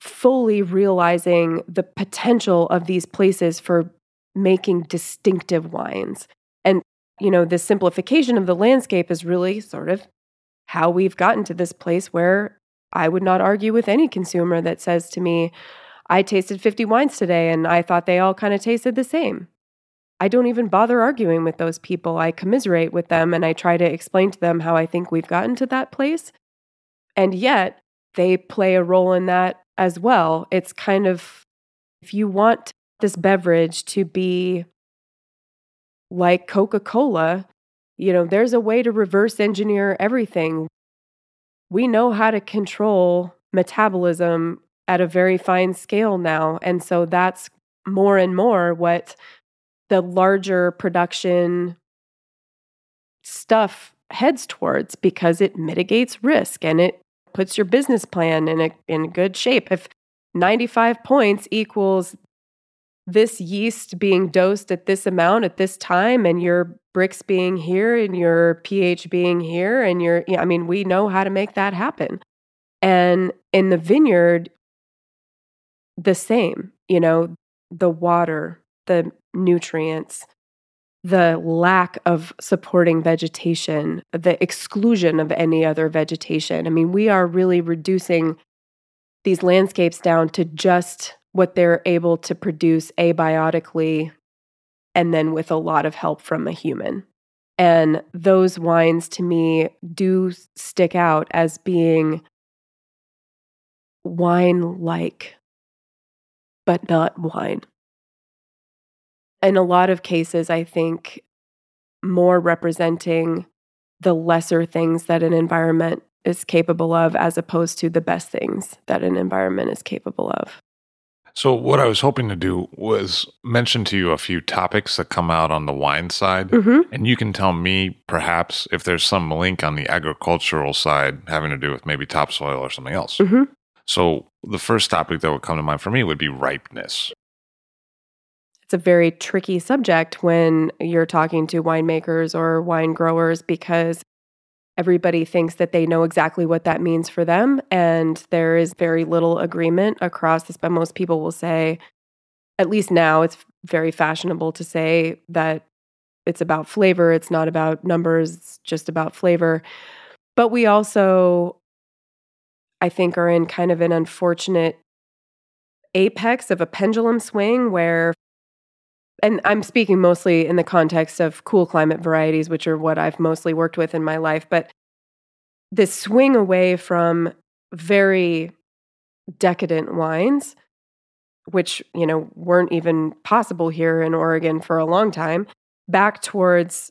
fully realizing the potential of these places for making distinctive wines. And, you know, the simplification of the landscape is really sort of how we've gotten to this place where I would not argue with any consumer that says to me, I tasted 50 wines today and I thought they all kind of tasted the same. I don't even bother arguing with those people. I commiserate with them and I try to explain to them how I think we've gotten to that place. And yet, they play a role in that as well. It's kind of if you want this beverage to be like Coca Cola, you know, there's a way to reverse engineer everything. We know how to control metabolism at a very fine scale now. And so that's more and more what the larger production stuff heads towards because it mitigates risk and it puts your business plan in a in good shape. If 95 points equals this yeast being dosed at this amount at this time and your Brix being here and your pH being here and your I mean we know how to make that happen. And in the vineyard the same, you know, the water, the nutrients, the lack of supporting vegetation, the exclusion of any other vegetation. I mean, we are really reducing these landscapes down to just what they're able to produce abiotically and then with a lot of help from a human. And those wines to me do stick out as being wine like, but not wine in a lot of cases, I think more representing the lesser things that an environment is capable of as opposed to the best things that an environment is capable of. So, what I was hoping to do was mention to you a few topics that come out on the wine side. Mm-hmm. And you can tell me perhaps if there's some link on the agricultural side having to do with maybe topsoil or something else. Mm-hmm. So, the first topic that would come to mind for me would be ripeness. It's a very tricky subject when you're talking to winemakers or wine growers because everybody thinks that they know exactly what that means for them. And there is very little agreement across this. But most people will say, at least now, it's very fashionable to say that it's about flavor, it's not about numbers, it's just about flavor. But we also, I think, are in kind of an unfortunate apex of a pendulum swing where and I'm speaking mostly in the context of cool climate varieties, which are what I've mostly worked with in my life. But this swing away from very decadent wines, which, you know, weren't even possible here in Oregon for a long time, back towards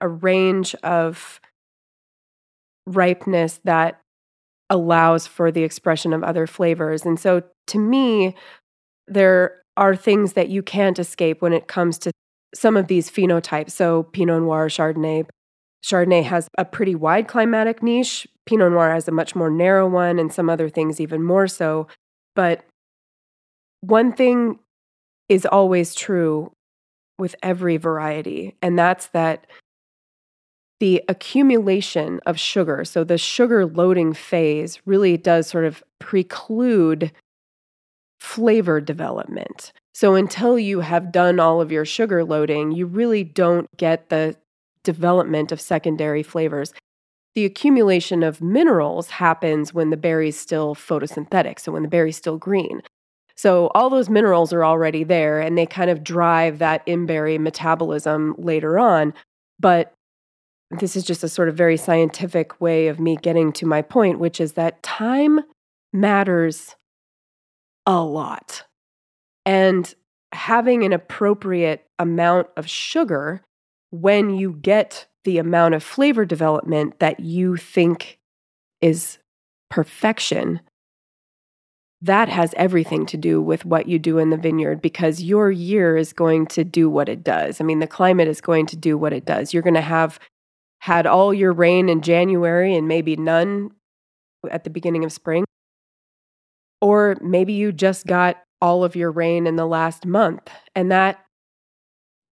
a range of ripeness that allows for the expression of other flavors. And so to me, there are things that you can't escape when it comes to some of these phenotypes. So, Pinot Noir, Chardonnay. Chardonnay has a pretty wide climatic niche. Pinot Noir has a much more narrow one, and some other things even more so. But one thing is always true with every variety, and that's that the accumulation of sugar, so the sugar loading phase, really does sort of preclude flavor development. So until you have done all of your sugar loading, you really don't get the development of secondary flavors. The accumulation of minerals happens when the berry's still photosynthetic, so when the berry's still green. So all those minerals are already there and they kind of drive that in-berry metabolism later on. But this is just a sort of very scientific way of me getting to my point, which is that time matters a lot. And having an appropriate amount of sugar when you get the amount of flavor development that you think is perfection, that has everything to do with what you do in the vineyard because your year is going to do what it does. I mean, the climate is going to do what it does. You're going to have had all your rain in January and maybe none at the beginning of spring. Or maybe you just got all of your rain in the last month. And that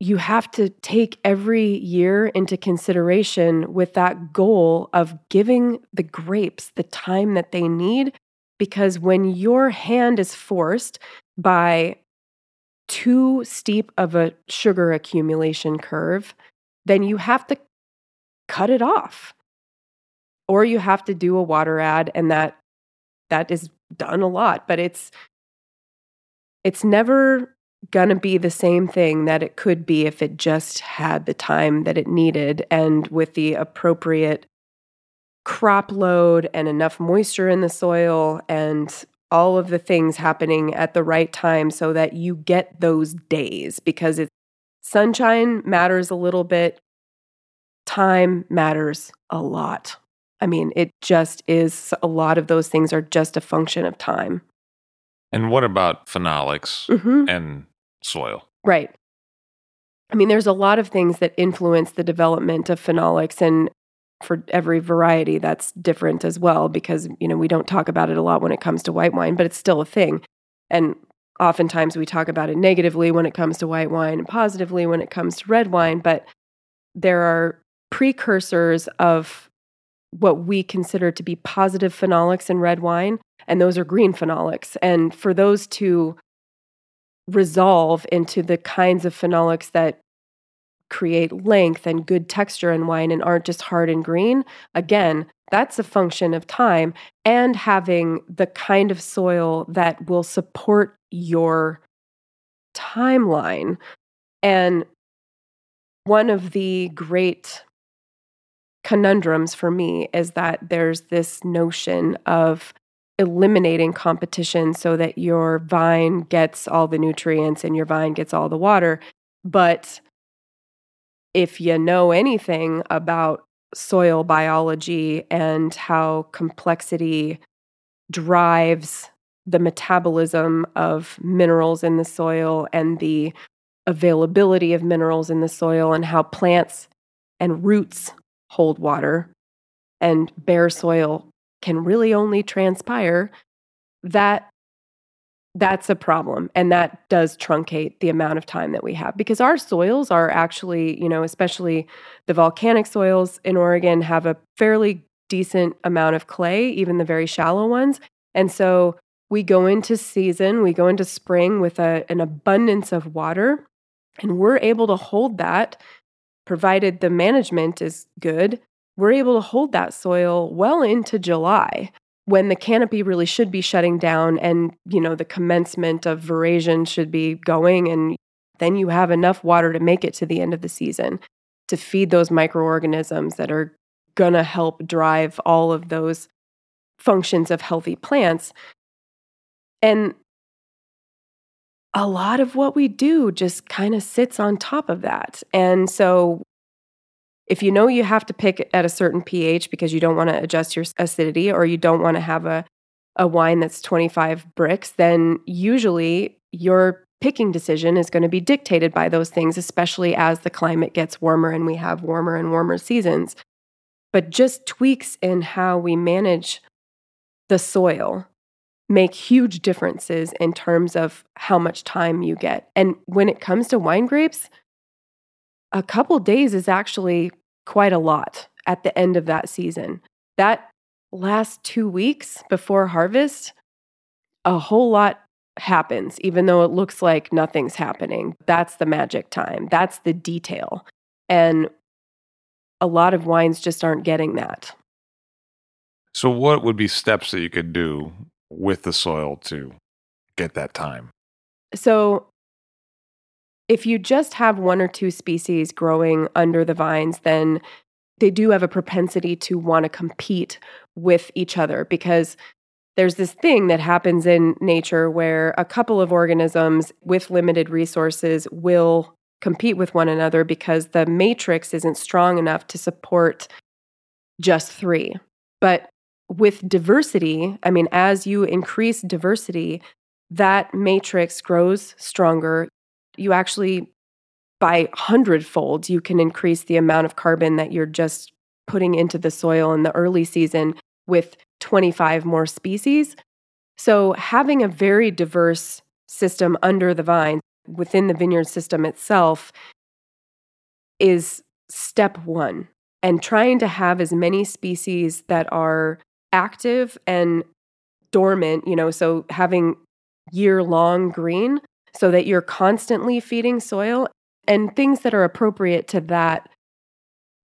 you have to take every year into consideration with that goal of giving the grapes the time that they need. Because when your hand is forced by too steep of a sugar accumulation curve, then you have to cut it off. Or you have to do a water add, and that that is done a lot, but it's it's never going to be the same thing that it could be if it just had the time that it needed and with the appropriate crop load and enough moisture in the soil and all of the things happening at the right time so that you get those days because it's sunshine matters a little bit time matters a lot I mean, it just is a lot of those things are just a function of time. And what about phenolics mm-hmm. and soil? Right. I mean, there's a lot of things that influence the development of phenolics, and for every variety, that's different as well because, you know, we don't talk about it a lot when it comes to white wine, but it's still a thing. And oftentimes we talk about it negatively when it comes to white wine and positively when it comes to red wine, but there are precursors of what we consider to be positive phenolics in red wine, and those are green phenolics. And for those to resolve into the kinds of phenolics that create length and good texture in wine and aren't just hard and green, again, that's a function of time and having the kind of soil that will support your timeline. And one of the great conundrums for me is that there's this notion of eliminating competition so that your vine gets all the nutrients and your vine gets all the water. But if you know anything about soil biology and how complexity drives the metabolism of minerals in the soil and the availability of minerals in the soil and how plants and roots hold water and bare soil can really only transpire that that's a problem and that does truncate the amount of time that we have because our soils are actually you know especially the volcanic soils in Oregon have a fairly decent amount of clay even the very shallow ones and so we go into season we go into spring with a, an abundance of water and we're able to hold that provided the management is good we're able to hold that soil well into July when the canopy really should be shutting down and you know the commencement of veraison should be going and then you have enough water to make it to the end of the season to feed those microorganisms that are going to help drive all of those functions of healthy plants. And a lot of what we do just kind of sits on top of that and so if you know you have to pick at a certain pH because you don't want to adjust your acidity or you don't want to have a, a wine that's 25 Brix, then usually your picking decision is going to be dictated by those things, especially as the climate gets warmer and we have warmer and warmer seasons. But just tweaks in how we manage the soil make huge differences in terms of how much time you get. And when it comes to wine grapes, a couple days is actually quite a lot at the end of that season. That last two weeks before harvest, a whole lot happens, even though it looks like nothing's happening. That's the magic time, that's the detail. And a lot of wines just aren't getting that. So, what would be steps that you could do with the soil to get that time? So, if you just have one or two species growing under the vines, then they do have a propensity to want to compete with each other because there's this thing that happens in nature where a couple of organisms with limited resources will compete with one another because the matrix isn't strong enough to support just three. But with diversity, I mean, as you increase diversity, that matrix grows stronger you actually by hundredfold you can increase the amount of carbon that you're just putting into the soil in the early season with 25 more species. So having a very diverse system under the vine within the vineyard system itself is step 1 and trying to have as many species that are active and dormant, you know, so having year long green so that you're constantly feeding soil and things that are appropriate to that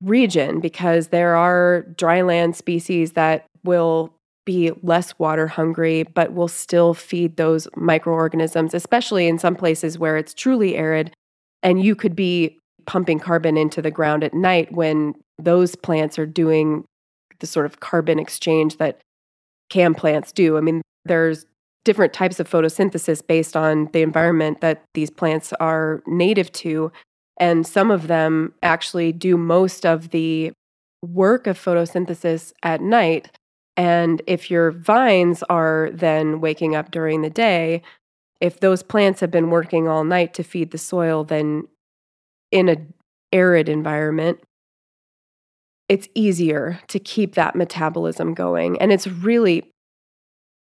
region because there are dryland species that will be less water hungry but will still feed those microorganisms especially in some places where it's truly arid and you could be pumping carbon into the ground at night when those plants are doing the sort of carbon exchange that CAM plants do i mean there's different types of photosynthesis based on the environment that these plants are native to. And some of them actually do most of the work of photosynthesis at night. And if your vines are then waking up during the day, if those plants have been working all night to feed the soil, then in an arid environment, it's easier to keep that metabolism going. And it's really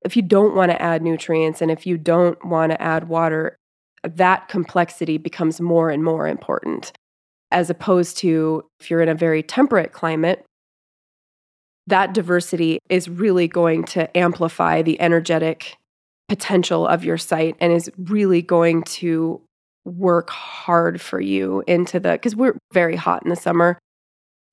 if you don't want to add nutrients and if you don't want to add water, that complexity becomes more and more important. As opposed to if you're in a very temperate climate, that diversity is really going to amplify the energetic potential of your site and is really going to work hard for you into the because we're very hot in the summer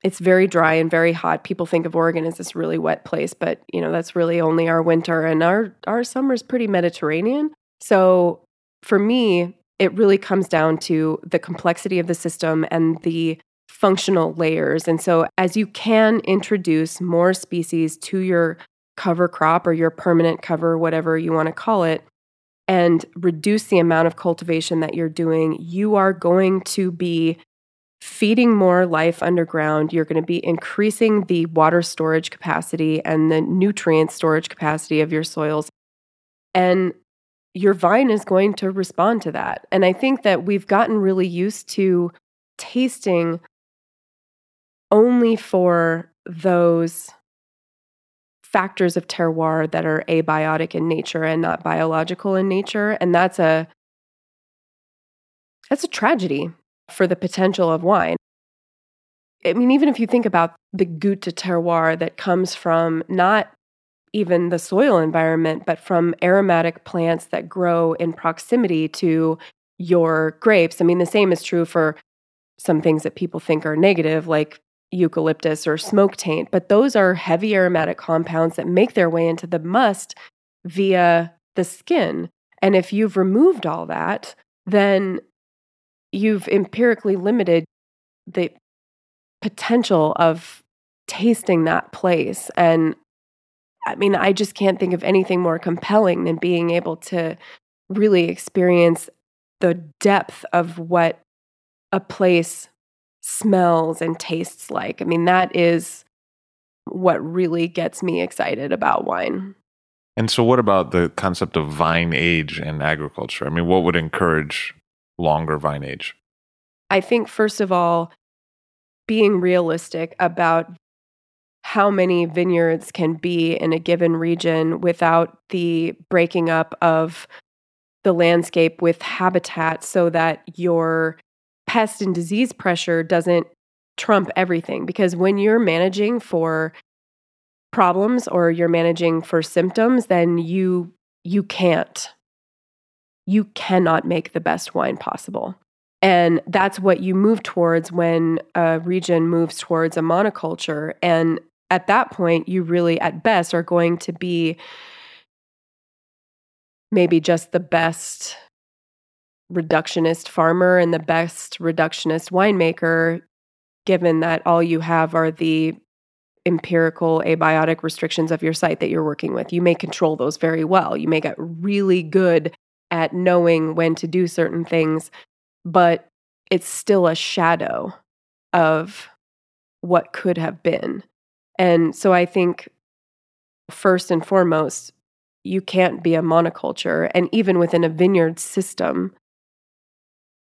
it's very dry and very hot. People think of Oregon as this really wet place, but you know, that's really only our winter and our our summer is pretty Mediterranean. So for me, it really comes down to the complexity of the system and the functional layers. And so as you can introduce more species to your cover crop or your permanent cover, whatever you want to call it, and reduce the amount of cultivation that you're doing, you are going to be feeding more life underground, you're going to be increasing the water storage capacity and the nutrient storage capacity of your soils. And your vine is going to respond to that. And I think that we've gotten really used to tasting only for those factors of terroir that are abiotic in nature and not biological in nature and that's a that's a tragedy for the potential of wine i mean even if you think about the goût de terroir that comes from not even the soil environment but from aromatic plants that grow in proximity to your grapes i mean the same is true for some things that people think are negative like eucalyptus or smoke taint, but those are heavy aromatic compounds that make their way into the must via the skin. And if you've removed all that, then you've empirically limited the potential of tasting that place. And I mean, I just can't think of anything more compelling than being able to really experience the depth of what a place smells and tastes like. I mean, that is what really gets me excited about wine. And so, what about the concept of vine age in agriculture? I mean, what would encourage longer vine age? I think, first of all, being realistic about how many vineyards can be in a given region without the breaking up of the landscape with habitat so that your pest and disease pressure doesn't trump everything because when you're managing for problems or you're managing for symptoms then you you can't you cannot make the best wine possible and that's what you move towards when a region moves towards a monoculture and at that point you really at best are going to be maybe just the best reductionist farmer and the best reductionist winemaker, given that all you have are the empirical abiotic restrictions of your site that you're working with. You may control those very well. You may get really good at knowing when to do certain things, but it's still a shadow of what could have been. And so I think first and foremost, you can't be a monoculture. And even within a vineyard system,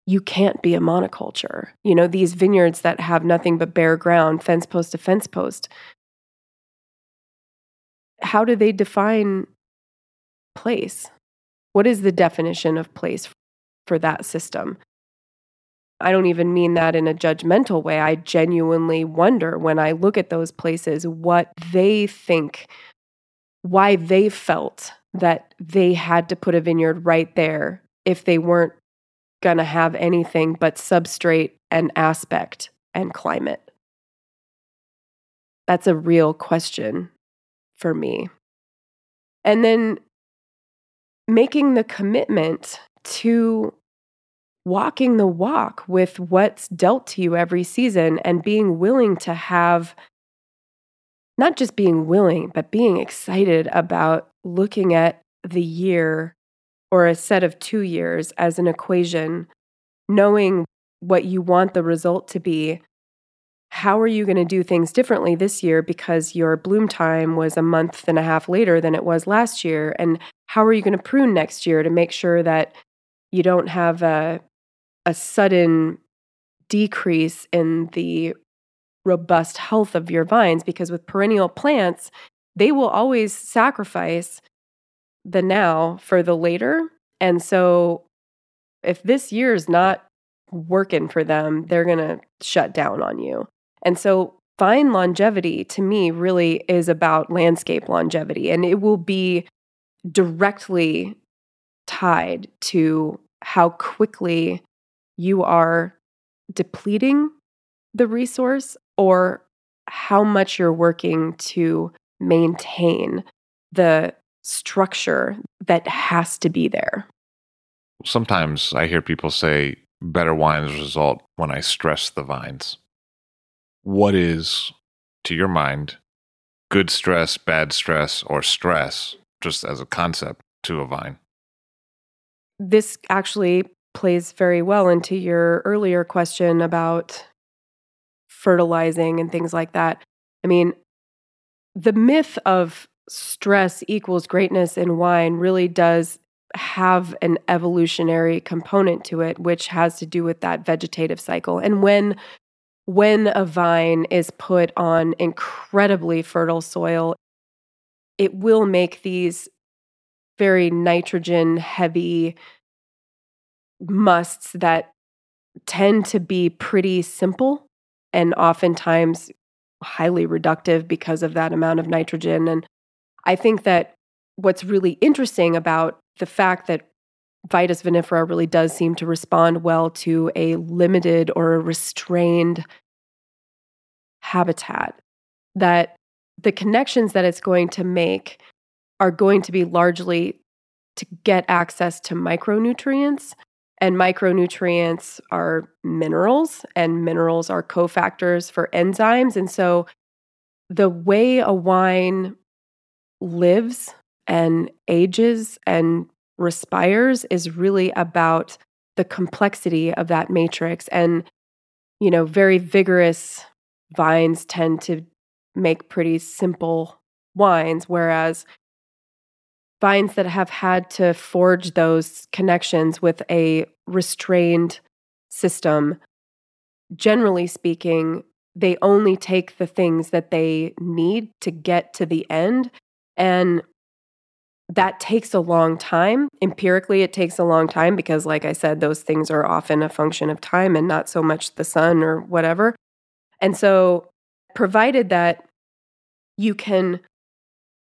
you can't be a monoculture. You know, these vineyards that have nothing but bare ground, fence post to fence post. How do they define place? What is the definition of place for that system? I don't even mean that in a judgmental way. I genuinely wonder when I look at those places what they think, why they felt that they had to put a vineyard right there if they weren't going to have anything but substrate and aspect and climate? That's a real question for me. And then making the commitment to walking the walk with what's dealt to you every season and being willing to have not just being willing, but being excited about looking at the year or a set of two years as an equation, knowing what you want the result to be, how are you going to do things differently this year because your bloom time was a month and a half later than it was last year? And how are you going to prune next year to make sure that you don't have a, a sudden decrease in the robust health of your vines? Because with perennial plants, they will always sacrifice the now for the later. And so if this year is not working for them, they're going to shut down on you. And so vine longevity to me really is about landscape longevity and it will be directly tied to how quickly you are depleting the resource or how much you're working to maintain the structure that has to be there. Sometimes I hear people say better wines result when I stress the vines. What is, to your mind, good stress, bad stress, or stress, just as a concept to a vine? This actually plays very well into your earlier question about fertilizing and things like that. I mean, the myth of stress equals greatness in wine really does have an evolutionary component to it which has to do with that vegetative cycle and when when a vine is put on incredibly fertile soil it will make these very nitrogen heavy musts that tend to be pretty simple and oftentimes highly reductive because of that amount of nitrogen. And I think that what's really interesting about the fact that Vitis vinifera really does seem to respond well to a limited or a restrained habitat, that the connections that it's going to make are going to be largely to get access to micronutrients and micronutrients are minerals, and minerals are cofactors for enzymes. And so the way a wine lives and ages and respires is really about the complexity of that matrix. And, you know, very vigorous vines tend to make pretty simple wines, whereas vines that have had to forge those connections with a restrained system, generally speaking, they only take the things that they need to get to the end. And that takes a long time. Empirically, it takes a long time because, like I said, those things are often a function of time and not so much the sun or whatever. And so, provided that you can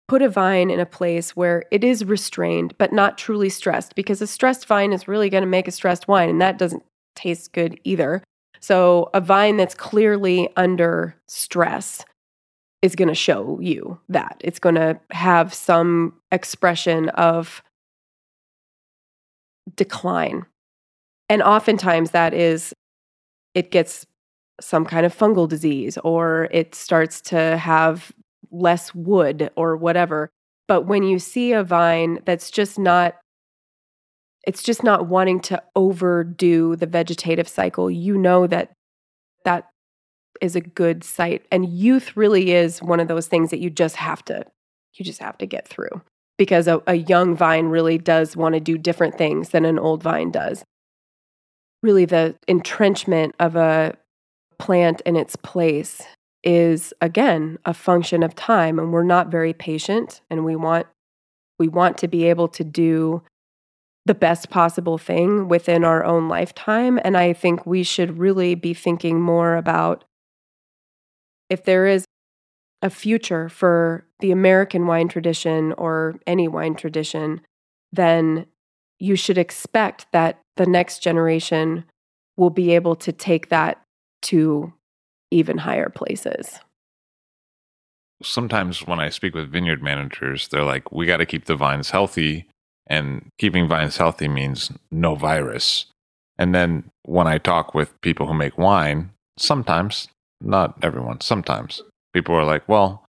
put a vine in a place where it is restrained but not truly stressed because a stressed vine is really going to make a stressed wine and that doesn't taste good either. So a vine that's clearly under stress is going to show you that. It's going to have some expression of decline. And oftentimes that is it gets some kind of fungal disease or it starts to have less wood or whatever. But when you see a vine that's just not it's just not wanting to overdo the vegetative cycle, you know that is a good site. And youth really is one of those things that you just have to you just have to get through because a, a young vine really does want to do different things than an old vine does. Really, the entrenchment of a plant in its place is again a function of time and we're not very patient and we want we want to be able to do the best possible thing within our own lifetime and i think we should really be thinking more about if there is a future for the american wine tradition or any wine tradition then you should expect that the next generation will be able to take that to even higher places. Sometimes when I speak with vineyard managers, they're like, we got to keep the vines healthy. And keeping vines healthy means no virus. And then when I talk with people who make wine, sometimes, not everyone, sometimes people are like, well,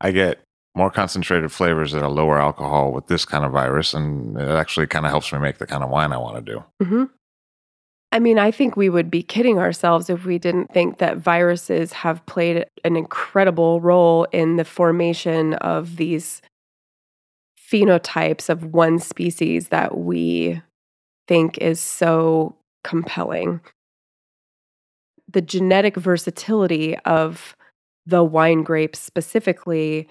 I get more concentrated flavors that are lower alcohol with this kind of virus. And it actually kind of helps me make the kind of wine I want to do. Mm-hmm. I mean, I think we would be kidding ourselves if we didn't think that viruses have played an incredible role in the formation of these phenotypes of one species that we think is so compelling. The genetic versatility of the wine grape specifically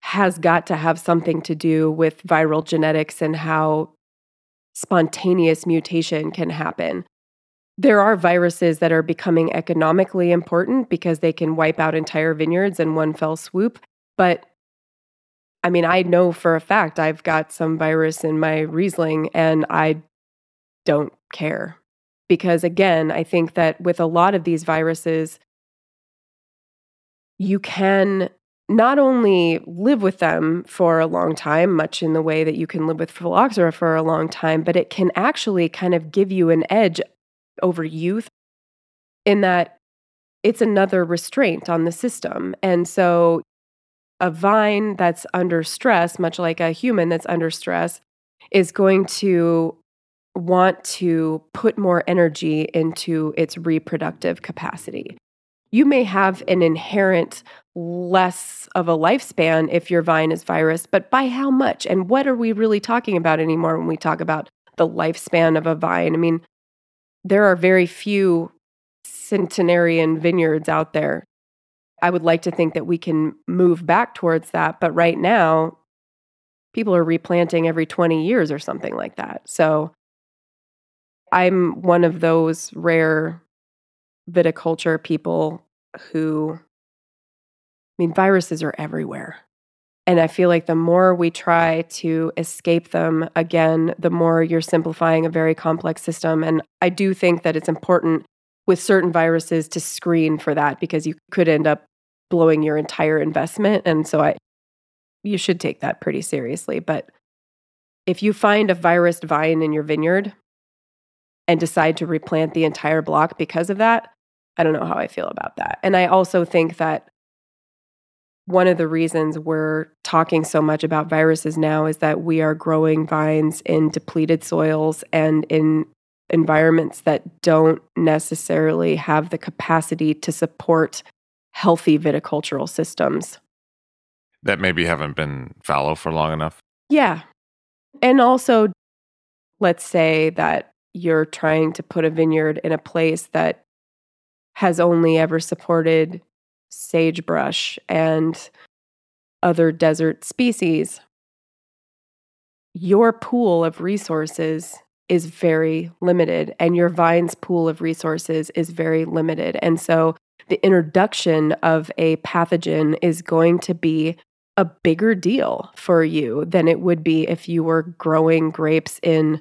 has got to have something to do with viral genetics and how spontaneous mutation can happen there are viruses that are becoming economically important because they can wipe out entire vineyards in one fell swoop. But I mean, I know for a fact I've got some virus in my Riesling and I don't care. Because again, I think that with a lot of these viruses, you can not only live with them for a long time, much in the way that you can live with phylloxera for a long time, but it can actually kind of give you an edge over youth in that it's another restraint on the system. And so a vine that's under stress, much like a human that's under stress, is going to want to put more energy into its reproductive capacity. you may have an inherent less of a lifespan if your vine is virus, but by how much? And what are we really talking about anymore when we talk about the lifespan of a vine? I mean, there are very few centenarian vineyards out there. I would like to think that we can move back towards that, but right now, people are replanting every 20 years or something like that. So I'm one of those rare viticulture people who, I mean, viruses are everywhere. And I feel like the more we try to escape them, again, the more you're simplifying a very complex system. And I do think that it's important with certain viruses to screen for that because you could end up blowing your entire investment. And so I, you should take that pretty seriously. But if you find a virus vine in your vineyard and decide to replant the entire block because of that, I don't know how I feel about that. And I also think that one of the reasons we're talking so much about viruses now is that we are growing vines in depleted soils and in environments that don't necessarily have the capacity to support healthy viticultural systems. That maybe haven't been fallow for long enough? Yeah. And also, let's say that you're trying to put a vineyard in a place that has only ever supported sagebrush and other desert species, your pool of resources is very limited, and your vine's pool of resources is very limited. And so the introduction of a pathogen is going to be a bigger deal for you than it would be if you were growing grapes in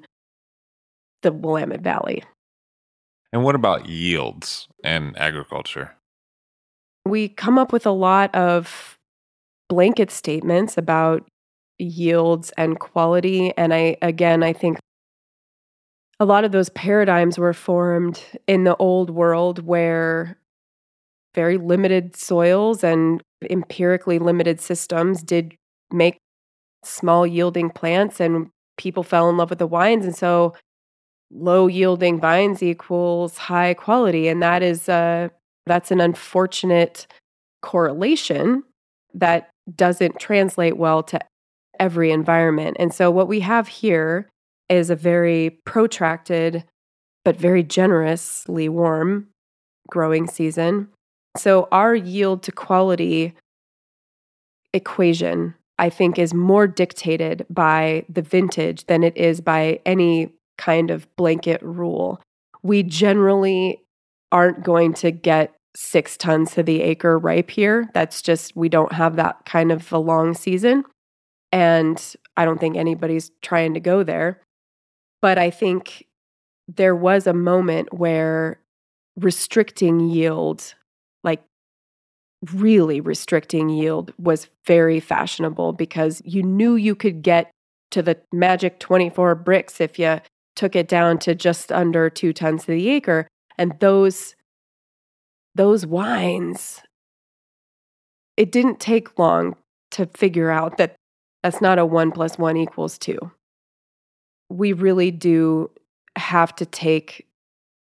the Willamette Valley. And what about yields and agriculture? We come up with a lot of blanket statements about yields and quality. And I, again, I think a lot of those paradigms were formed in the old world where very limited soils and empirically limited systems did make small yielding plants and people fell in love with the wines. And so low yielding vines equals high quality and that is uh that's an unfortunate correlation that doesn't translate well to every environment. And so what we have here is a very protracted but very generously warm growing season. So our yield to quality equation i think is more dictated by the vintage than it is by any kind of blanket rule. We generally aren't going to get six tons to the acre ripe here. That's just, we don't have that kind of a long season. And I don't think anybody's trying to go there. But I think there was a moment where restricting yield, like really restricting yield, was very fashionable because you knew you could get to the magic 24 Brix if you took it down to just under two tons to the acre. And those those wines, it didn't take long to figure out that that's not a one plus one equals two. We really do have to take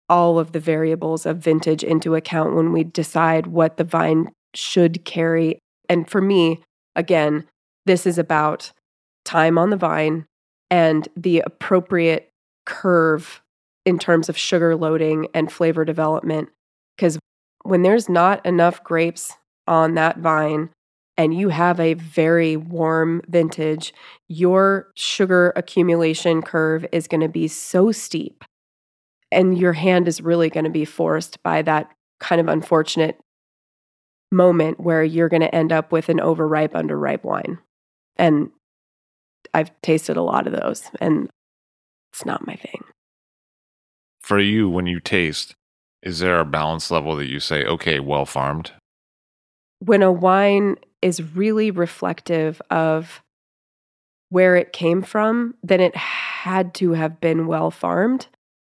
all of the variables of vintage into account when we decide what the vine should carry. And for me, again, this is about time on the vine and the appropriate curve in terms of sugar loading and flavor development. Because when there's not enough grapes on that vine and you have a very warm vintage, your sugar accumulation curve is going to be so steep. And your hand is really going to be forced by that kind of unfortunate moment where you're going to end up with an overripe, underripe wine. And I've tasted a lot of those. And it's not my thing. For you, when you taste, is there a balance level that you say, okay, well farmed? When a wine is really reflective of where it came from, then it had to have been well farmed.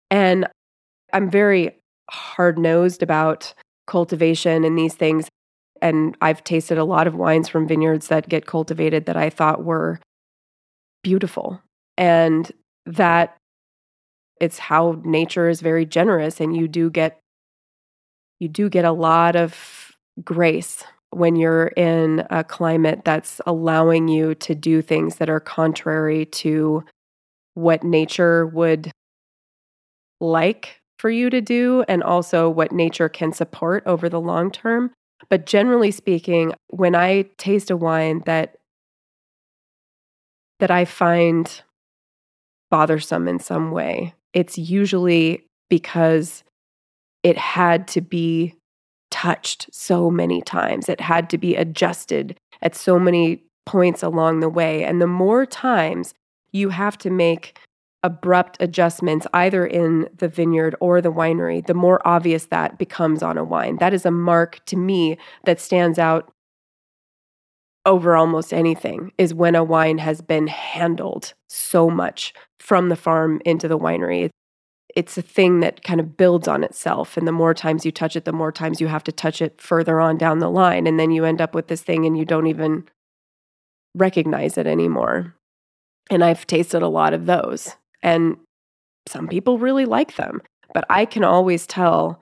And I'm very hard nosed about cultivation and these things. And I've tasted a lot of wines from vineyards that get cultivated that I thought were beautiful. And that it's how nature is very generous and you do get you do get a lot of grace when you're in a climate that's allowing you to do things that are contrary to what nature would like for you to do and also what nature can support over the long term. But generally speaking, when I taste a wine that that I find bothersome in some way, it's usually because it had to be touched so many times. It had to be adjusted at so many points along the way. And the more times you have to make abrupt adjustments, either in the vineyard or the winery, the more obvious that becomes on a wine. That is a mark to me that stands out over almost anything is when a wine has been handled so much from the farm into the winery it's a thing that kind of builds on itself. And the more times you touch it, the more times you have to touch it further on down the line. And then you end up with this thing and you don't even recognize it anymore. And I've tasted a lot of those. And some people really like them. But I can always tell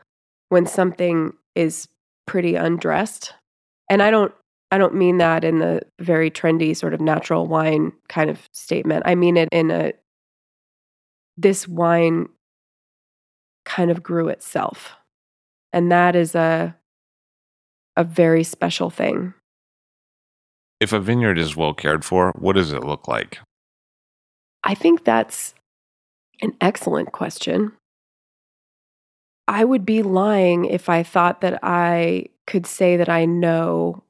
when something is pretty undressed. And I don't I don't mean that in the very trendy sort of natural wine kind of statement. I mean it in a this wine kind of grew itself. And that is a a very special thing. If a vineyard is well cared for, what does it look like? I think that's an excellent question. I would be lying if I thought that I could say that I know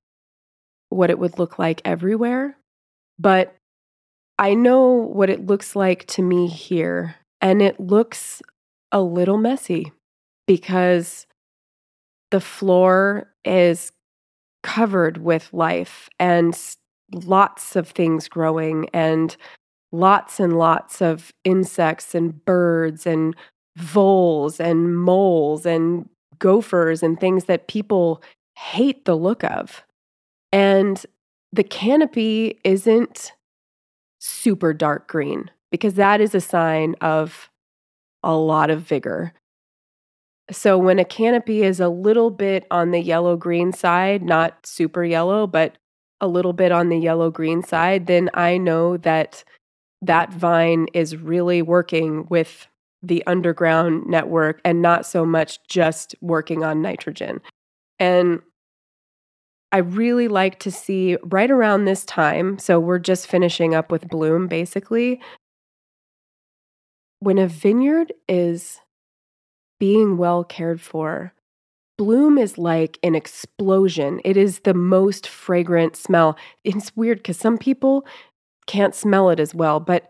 what it would look like everywhere, but I know what it looks like to me here. And it looks a little messy because the floor is covered with life and lots of things growing and lots and lots of insects and birds and voles and moles and gophers and things that people hate the look of. And the canopy isn't super dark green because that is a sign of a lot of vigor. So when a canopy is a little bit on the yellow green side, not super yellow, but a little bit on the yellow green side, then I know that that vine is really working with the underground network and not so much just working on nitrogen. And I really like to see right around this time, so we're just finishing up with bloom basically, when a vineyard is being well cared for, bloom is like an explosion. It is the most fragrant smell. It's weird because some people can't smell it as well, but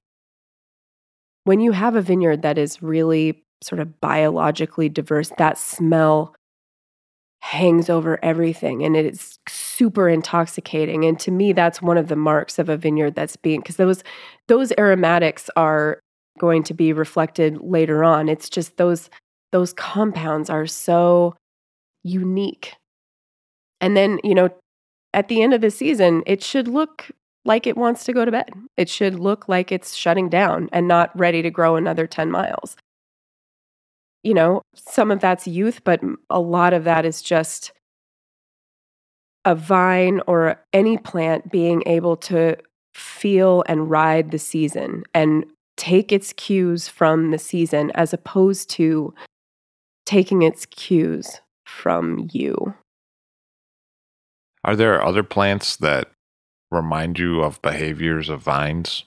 when you have a vineyard that is really sort of biologically diverse, that smell hangs over everything and it's super intoxicating and to me that's one of the marks of a vineyard that's being because those those aromatics are going to be reflected later on. It's just those those compounds are so unique. And then, you know, at the end of the season, it should look like it wants to go to bed. It should look like it's shutting down and not ready to grow another 10 miles. You know, some of that's youth, but a lot of that is just a vine or any plant being able to feel and ride the season and take its cues from the season as opposed to taking its cues from you. Are there other plants that remind you of behaviors of vines?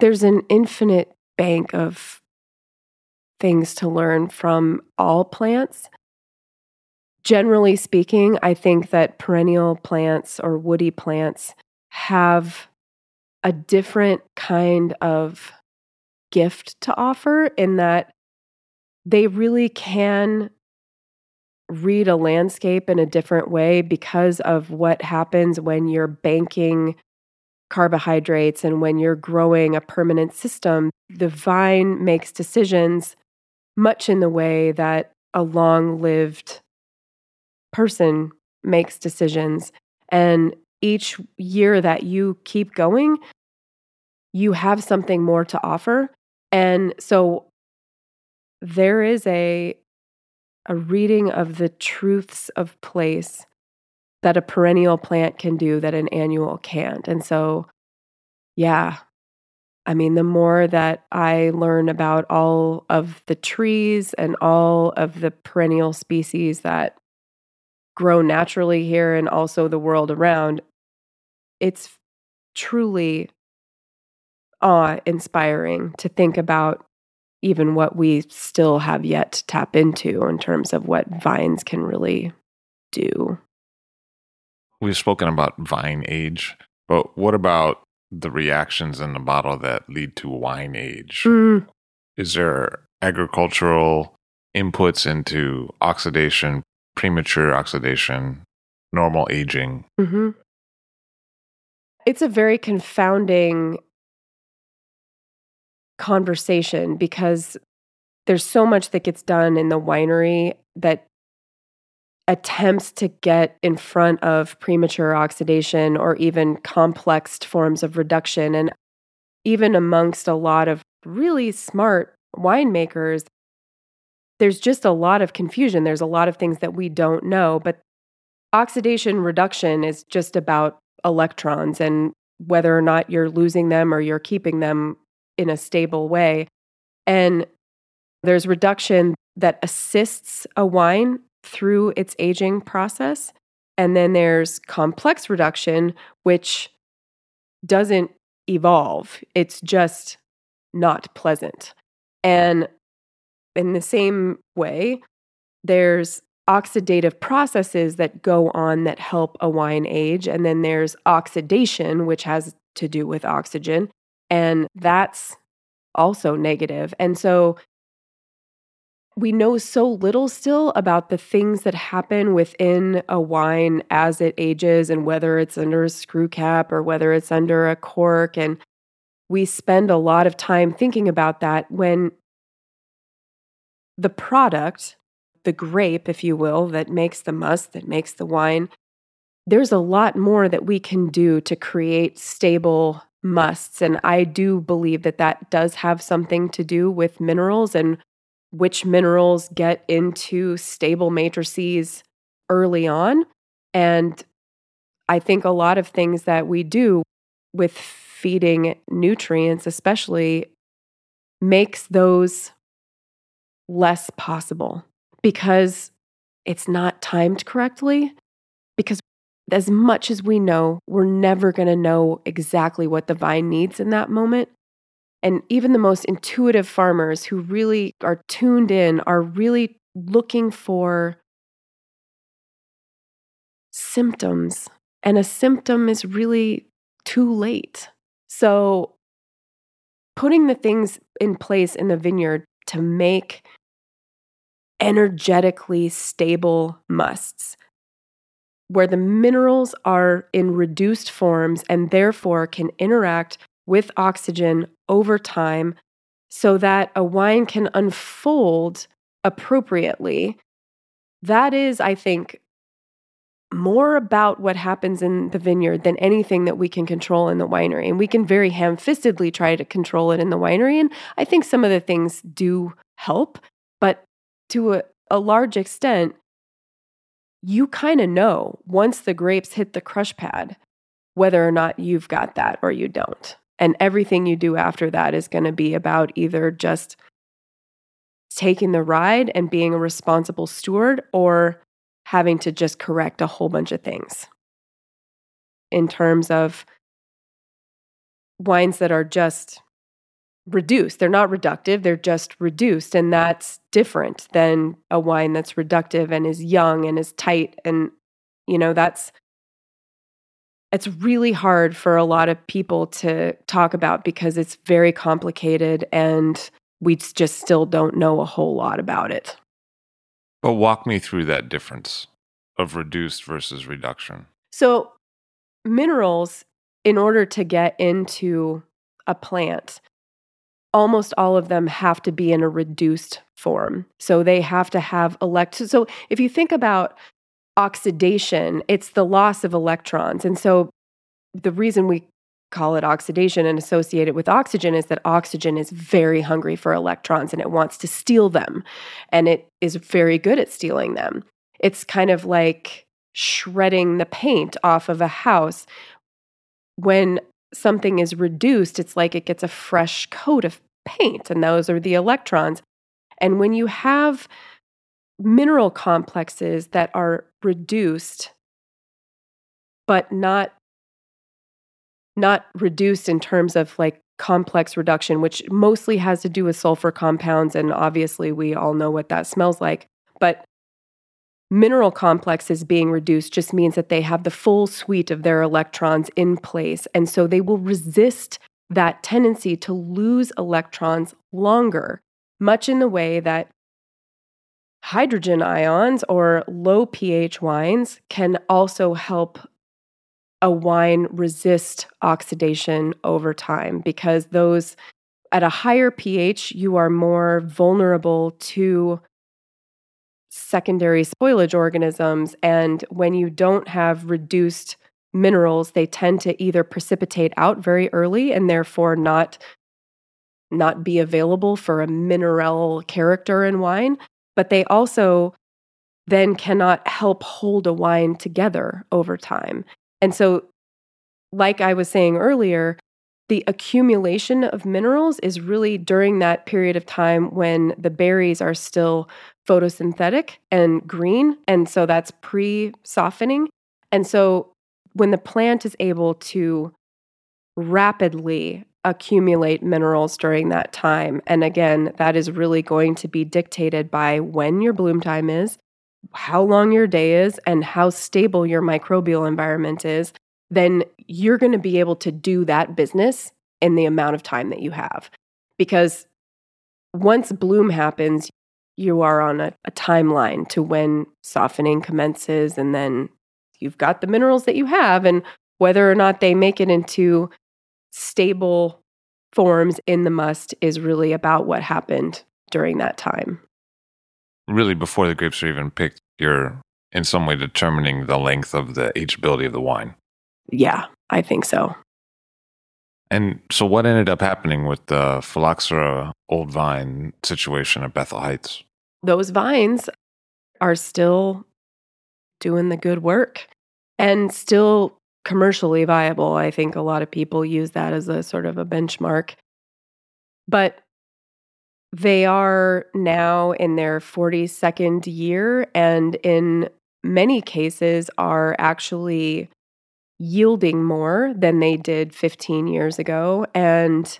There's an infinite bank of things to learn from all plants. Generally speaking, I think that perennial plants or woody plants have a different kind of gift to offer in that they really can read a landscape in a different way because of what happens when you're banking carbohydrates and when you're growing a permanent system. The vine makes decisions much in the way that a long lived person makes decisions. And each year that you keep going, you have something more to offer. And so there is a a reading of the truths of place that a perennial plant can do that an annual can't. And so, yeah, I mean, the more that I learn about all of the trees and all of the perennial species that grow naturally here and also the world around, it's truly awe inspiring to think about even what we still have yet to tap into in terms of what vines can really do. We've spoken about vine age, but what about the reactions in the bottle that lead to wine age? Mm. Is there agricultural inputs into oxidation, premature oxidation, normal aging? Mm-hmm. It's a very confounding conversation because there's so much that gets done in the winery that attempts to get in front of premature oxidation or even complex forms of reduction. And even amongst a lot of really smart winemakers, there's just a lot of confusion. There's a lot of things that we don't know. But oxidation reduction is just about electrons and whether or not you're losing them or you're keeping them in a stable way. And there's reduction that assists a wine through its aging process. And then there's complex reduction, which doesn't evolve, it's just not pleasant. And in the same way, there's oxidative processes that go on that help a wine age. And then there's oxidation, which has to do with oxygen. And that's also negative. And so we know so little still about the things that happen within a wine as it ages and whether it's under a screw cap or whether it's under a cork. And we spend a lot of time thinking about that when the product, the grape, if you will, that makes the must, that makes the wine, there's a lot more that we can do to create stable musts. And I do believe that that does have something to do with minerals and which minerals get into stable matrices early on. And I think a lot of things that we do with feeding nutrients, especially, makes those less possible because it's not timed correctly. Because as much as we know, we're never going to know exactly what the vine needs in that moment. And even the most intuitive farmers who really are tuned in are really looking for symptoms. And a symptom is really too late. So, putting the things in place in the vineyard to make energetically stable musts, where the minerals are in reduced forms and therefore can interact with oxygen over time so that a wine can unfold appropriately. That is, I think, more about what happens in the vineyard than anything that we can control in the winery. And we can very ham fistedly try to control it in the winery. And I think some of the things do help, but to a, a large extent, you kind of know once the grapes hit the crush pad whether or not you've got that or you don't. And everything you do after that is going to be about either just taking the ride and being a responsible steward or having to just correct a whole bunch of things in terms of wines that are just reduced. They're not reductive, they're just reduced. And that's different than a wine that's reductive and is young and is tight. And, you know, that's it's really hard for a lot of people to talk about because it's very complicated and we just still don't know a whole lot about it. But walk me through that difference of reduced versus reduction. So, minerals, in order to get into a plant, almost all of them have to be in a reduced form. So, they have to have elect. So, if you think about oxidation, it's the loss of electrons. And so the reason we call it oxidation and associate it with oxygen is that oxygen is very hungry for electrons and it wants to steal them. And it is very good at stealing them. It's kind of like shredding the paint off of a house. When something is reduced, it's like it gets a fresh coat of paint, and those are the electrons. And when you have mineral complexes that are reduced, but not not reduced in terms of like complex reduction, which mostly has to do with sulfur compounds. And obviously, we all know what that smells like. But mineral complexes being reduced just means that they have the full suite of their electrons in place. And so they will resist that tendency to lose electrons longer, much in the way that hydrogen ions or low pH wines can also help a wine resist oxidation over time because those at a higher pH, you are more vulnerable to secondary spoilage organisms. And when you don't have reduced minerals, they tend to either precipitate out very early and therefore not not be available for a mineral character in wine, but they also then cannot help hold a wine together over time. And so, like I was saying earlier, the accumulation of minerals is really during that period of time when the berries are still photosynthetic and green. And so that's pre softening. And so when the plant is able to rapidly accumulate minerals during that time, and again, that is really going to be dictated by when your bloom time is, how long your day is and how stable your microbial environment is, then you're going to be able to do that business in the amount of time that you have. Because once bloom happens, you are on a, a timeline to when softening commences, and then you've got the minerals that you have, and whether or not they make it into stable forms in the must is really about what happened during that time really before the grapes are even picked, you're in some way determining the length of the ageability of the wine. Yeah, I think so. And so, what ended up happening with the phylloxera old vine situation at Bethel Heights? Those vines are still doing the good work and still commercially viable. I think a lot of people use that as a sort of a benchmark. But they are now in their 42nd year and in many cases are actually yielding more than they did 15 years ago and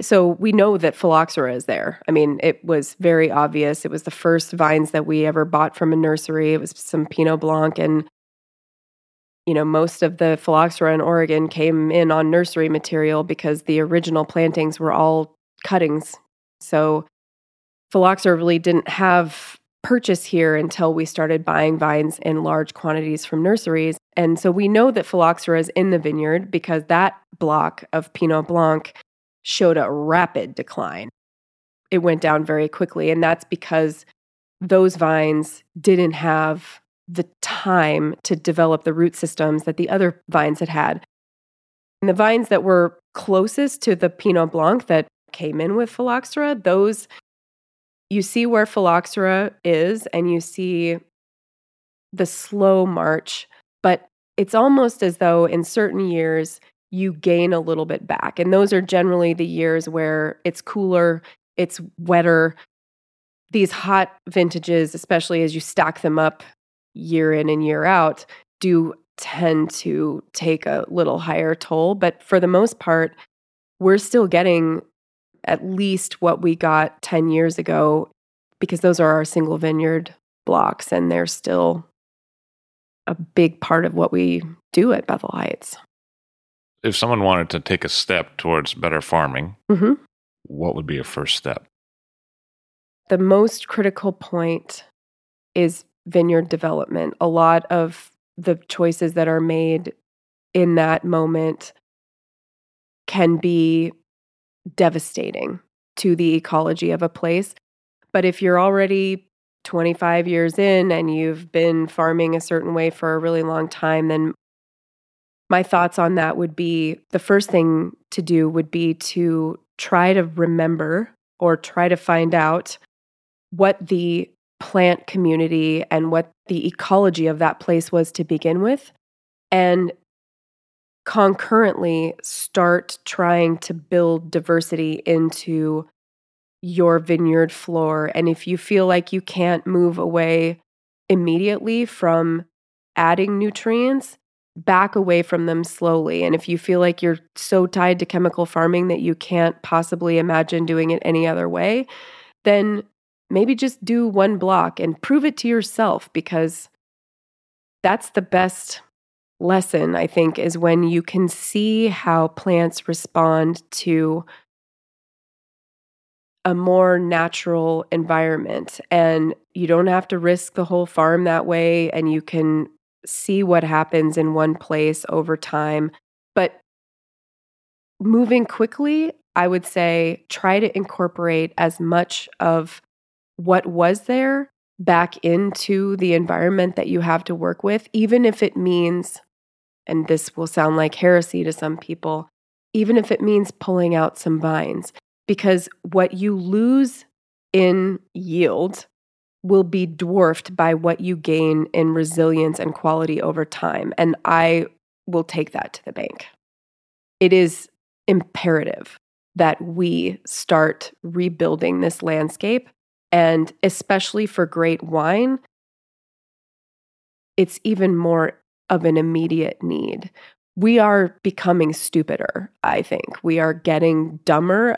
so we know that phylloxera is there. I mean, it was very obvious. It was the first vines that we ever bought from a nursery. It was some Pinot Blanc and you know, most of the phylloxera in Oregon came in on nursery material because the original plantings were all cuttings. So phylloxera really didn't have purchase here until we started buying vines in large quantities from nurseries. And so we know that phylloxera is in the vineyard because that block of Pinot Blanc showed a rapid decline. It went down very quickly. And that's because those vines didn't have the time to develop the root systems that the other vines had had. And the vines that were closest to the Pinot Blanc that came in with phylloxera, those you see where phylloxera is and you see the slow march, but it's almost as though in certain years you gain a little bit back. And those are generally the years where it's cooler, it's wetter. These hot vintages, especially as you stack them up year in and year out, do tend to take a little higher toll. But for the most part, we're still getting at least what we got 10 years ago because those are our single vineyard blocks and they're still a big part of what we do at Bethel Heights. If someone wanted to take a step towards better farming, mm-hmm. what would be a first step? The most critical point is vineyard development. A lot of the choices that are made in that moment can be devastating to the ecology of a place. But if you're already 25 years in and you've been farming a certain way for a really long time, then my thoughts on that would be the first thing to do would be to try to remember or try to find out what the plant community and what the ecology of that place was to begin with. And concurrently start trying to build diversity into your vineyard floor. And if you feel like you can't move away immediately from adding nutrients, back away from them slowly. And if you feel like you're so tied to chemical farming that you can't possibly imagine doing it any other way, then maybe just do one block and prove it to yourself because that's the best lesson, I think, is when you can see how plants respond to a more natural environment. And you don't have to risk the whole farm that way. And you can see what happens in one place over time. But moving quickly, I would say try to incorporate as much of what was there back into the environment that you have to work with, even if it means, and this will sound like heresy to some people, even if it means pulling out some vines, because what you lose in yield will be dwarfed by what you gain in resilience and quality over time. And I will take that to the bank. It is imperative that we start rebuilding this landscape. And especially for great wine, it's even more of an immediate need. We are becoming stupider, I think. We are getting dumber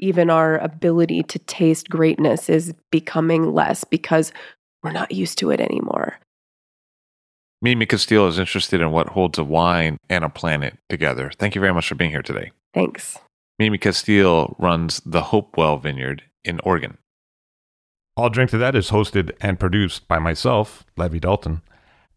even our ability to taste greatness is becoming less because we're not used to it anymore. Mimi Casteel is interested in what holds a wine and a planet together. Thank you very much for being here today. Thanks. Mimi Casteel runs the Hope Well Vineyard in Oregon. I'll Drink to That is hosted and produced by myself, Levi Dalton.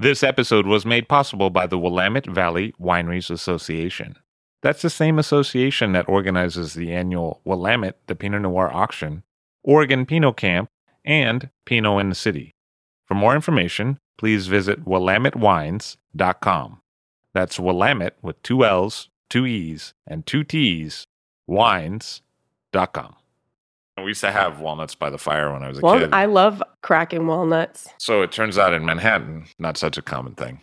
This episode was made possible by the Willamette Valley Wineries Association. That's the same association that organizes the annual Willamette the Pinot Noir auction, Oregon Pinot Camp, and Pinot in the City. For more information, please visit willamettewines.com. That's Willamette with two L's, two E's, and two T's, wines.com. We used to have walnuts by the fire when I was a well, kid. I love cracking walnuts. So it turns out in Manhattan, not such a common thing.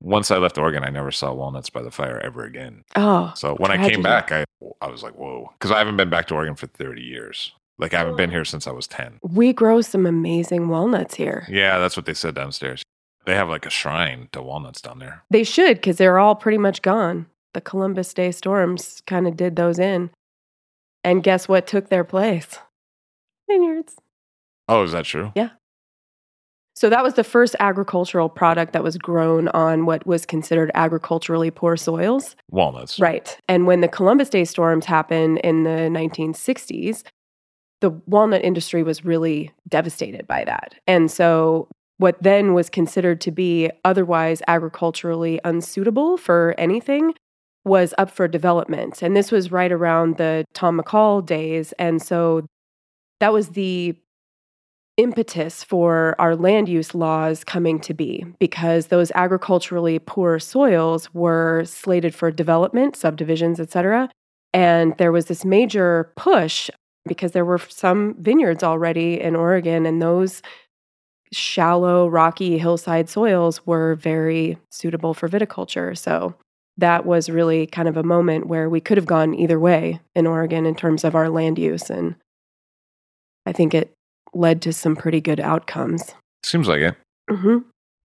Once I left Oregon, I never saw walnuts by the fire ever again. Oh. So when tragedy. I came back, I I was like, whoa. Because I haven't been back to Oregon for 30 years. Like I haven't been here since I was 10. We grow some amazing walnuts here. Yeah, that's what they said downstairs. They have like a shrine to walnuts down there. They should, because they're all pretty much gone. The Columbus Day storms kind of did those in. And guess what took their place? Vineyards. Oh, is that true? Yeah. So that was the first agricultural product that was grown on what was considered agriculturally poor soils. Walnuts. Right. And when the Columbus Day storms happened in the 1960s, the walnut industry was really devastated by that. And so what then was considered to be otherwise agriculturally unsuitable for anything was up for development. And this was right around the Tom McCall days. And so that was the impetus for our land use laws coming to be because those agriculturally poor soils were slated for development, subdivisions, etc. And there was this major push because there were some vineyards already in Oregon, and those shallow, rocky hillside soils were very suitable for viticulture. So that was really kind of a moment where we could have gone either way in Oregon in terms of our land use. And I think it led to some pretty good outcomes. Seems like it. Mm-hmm.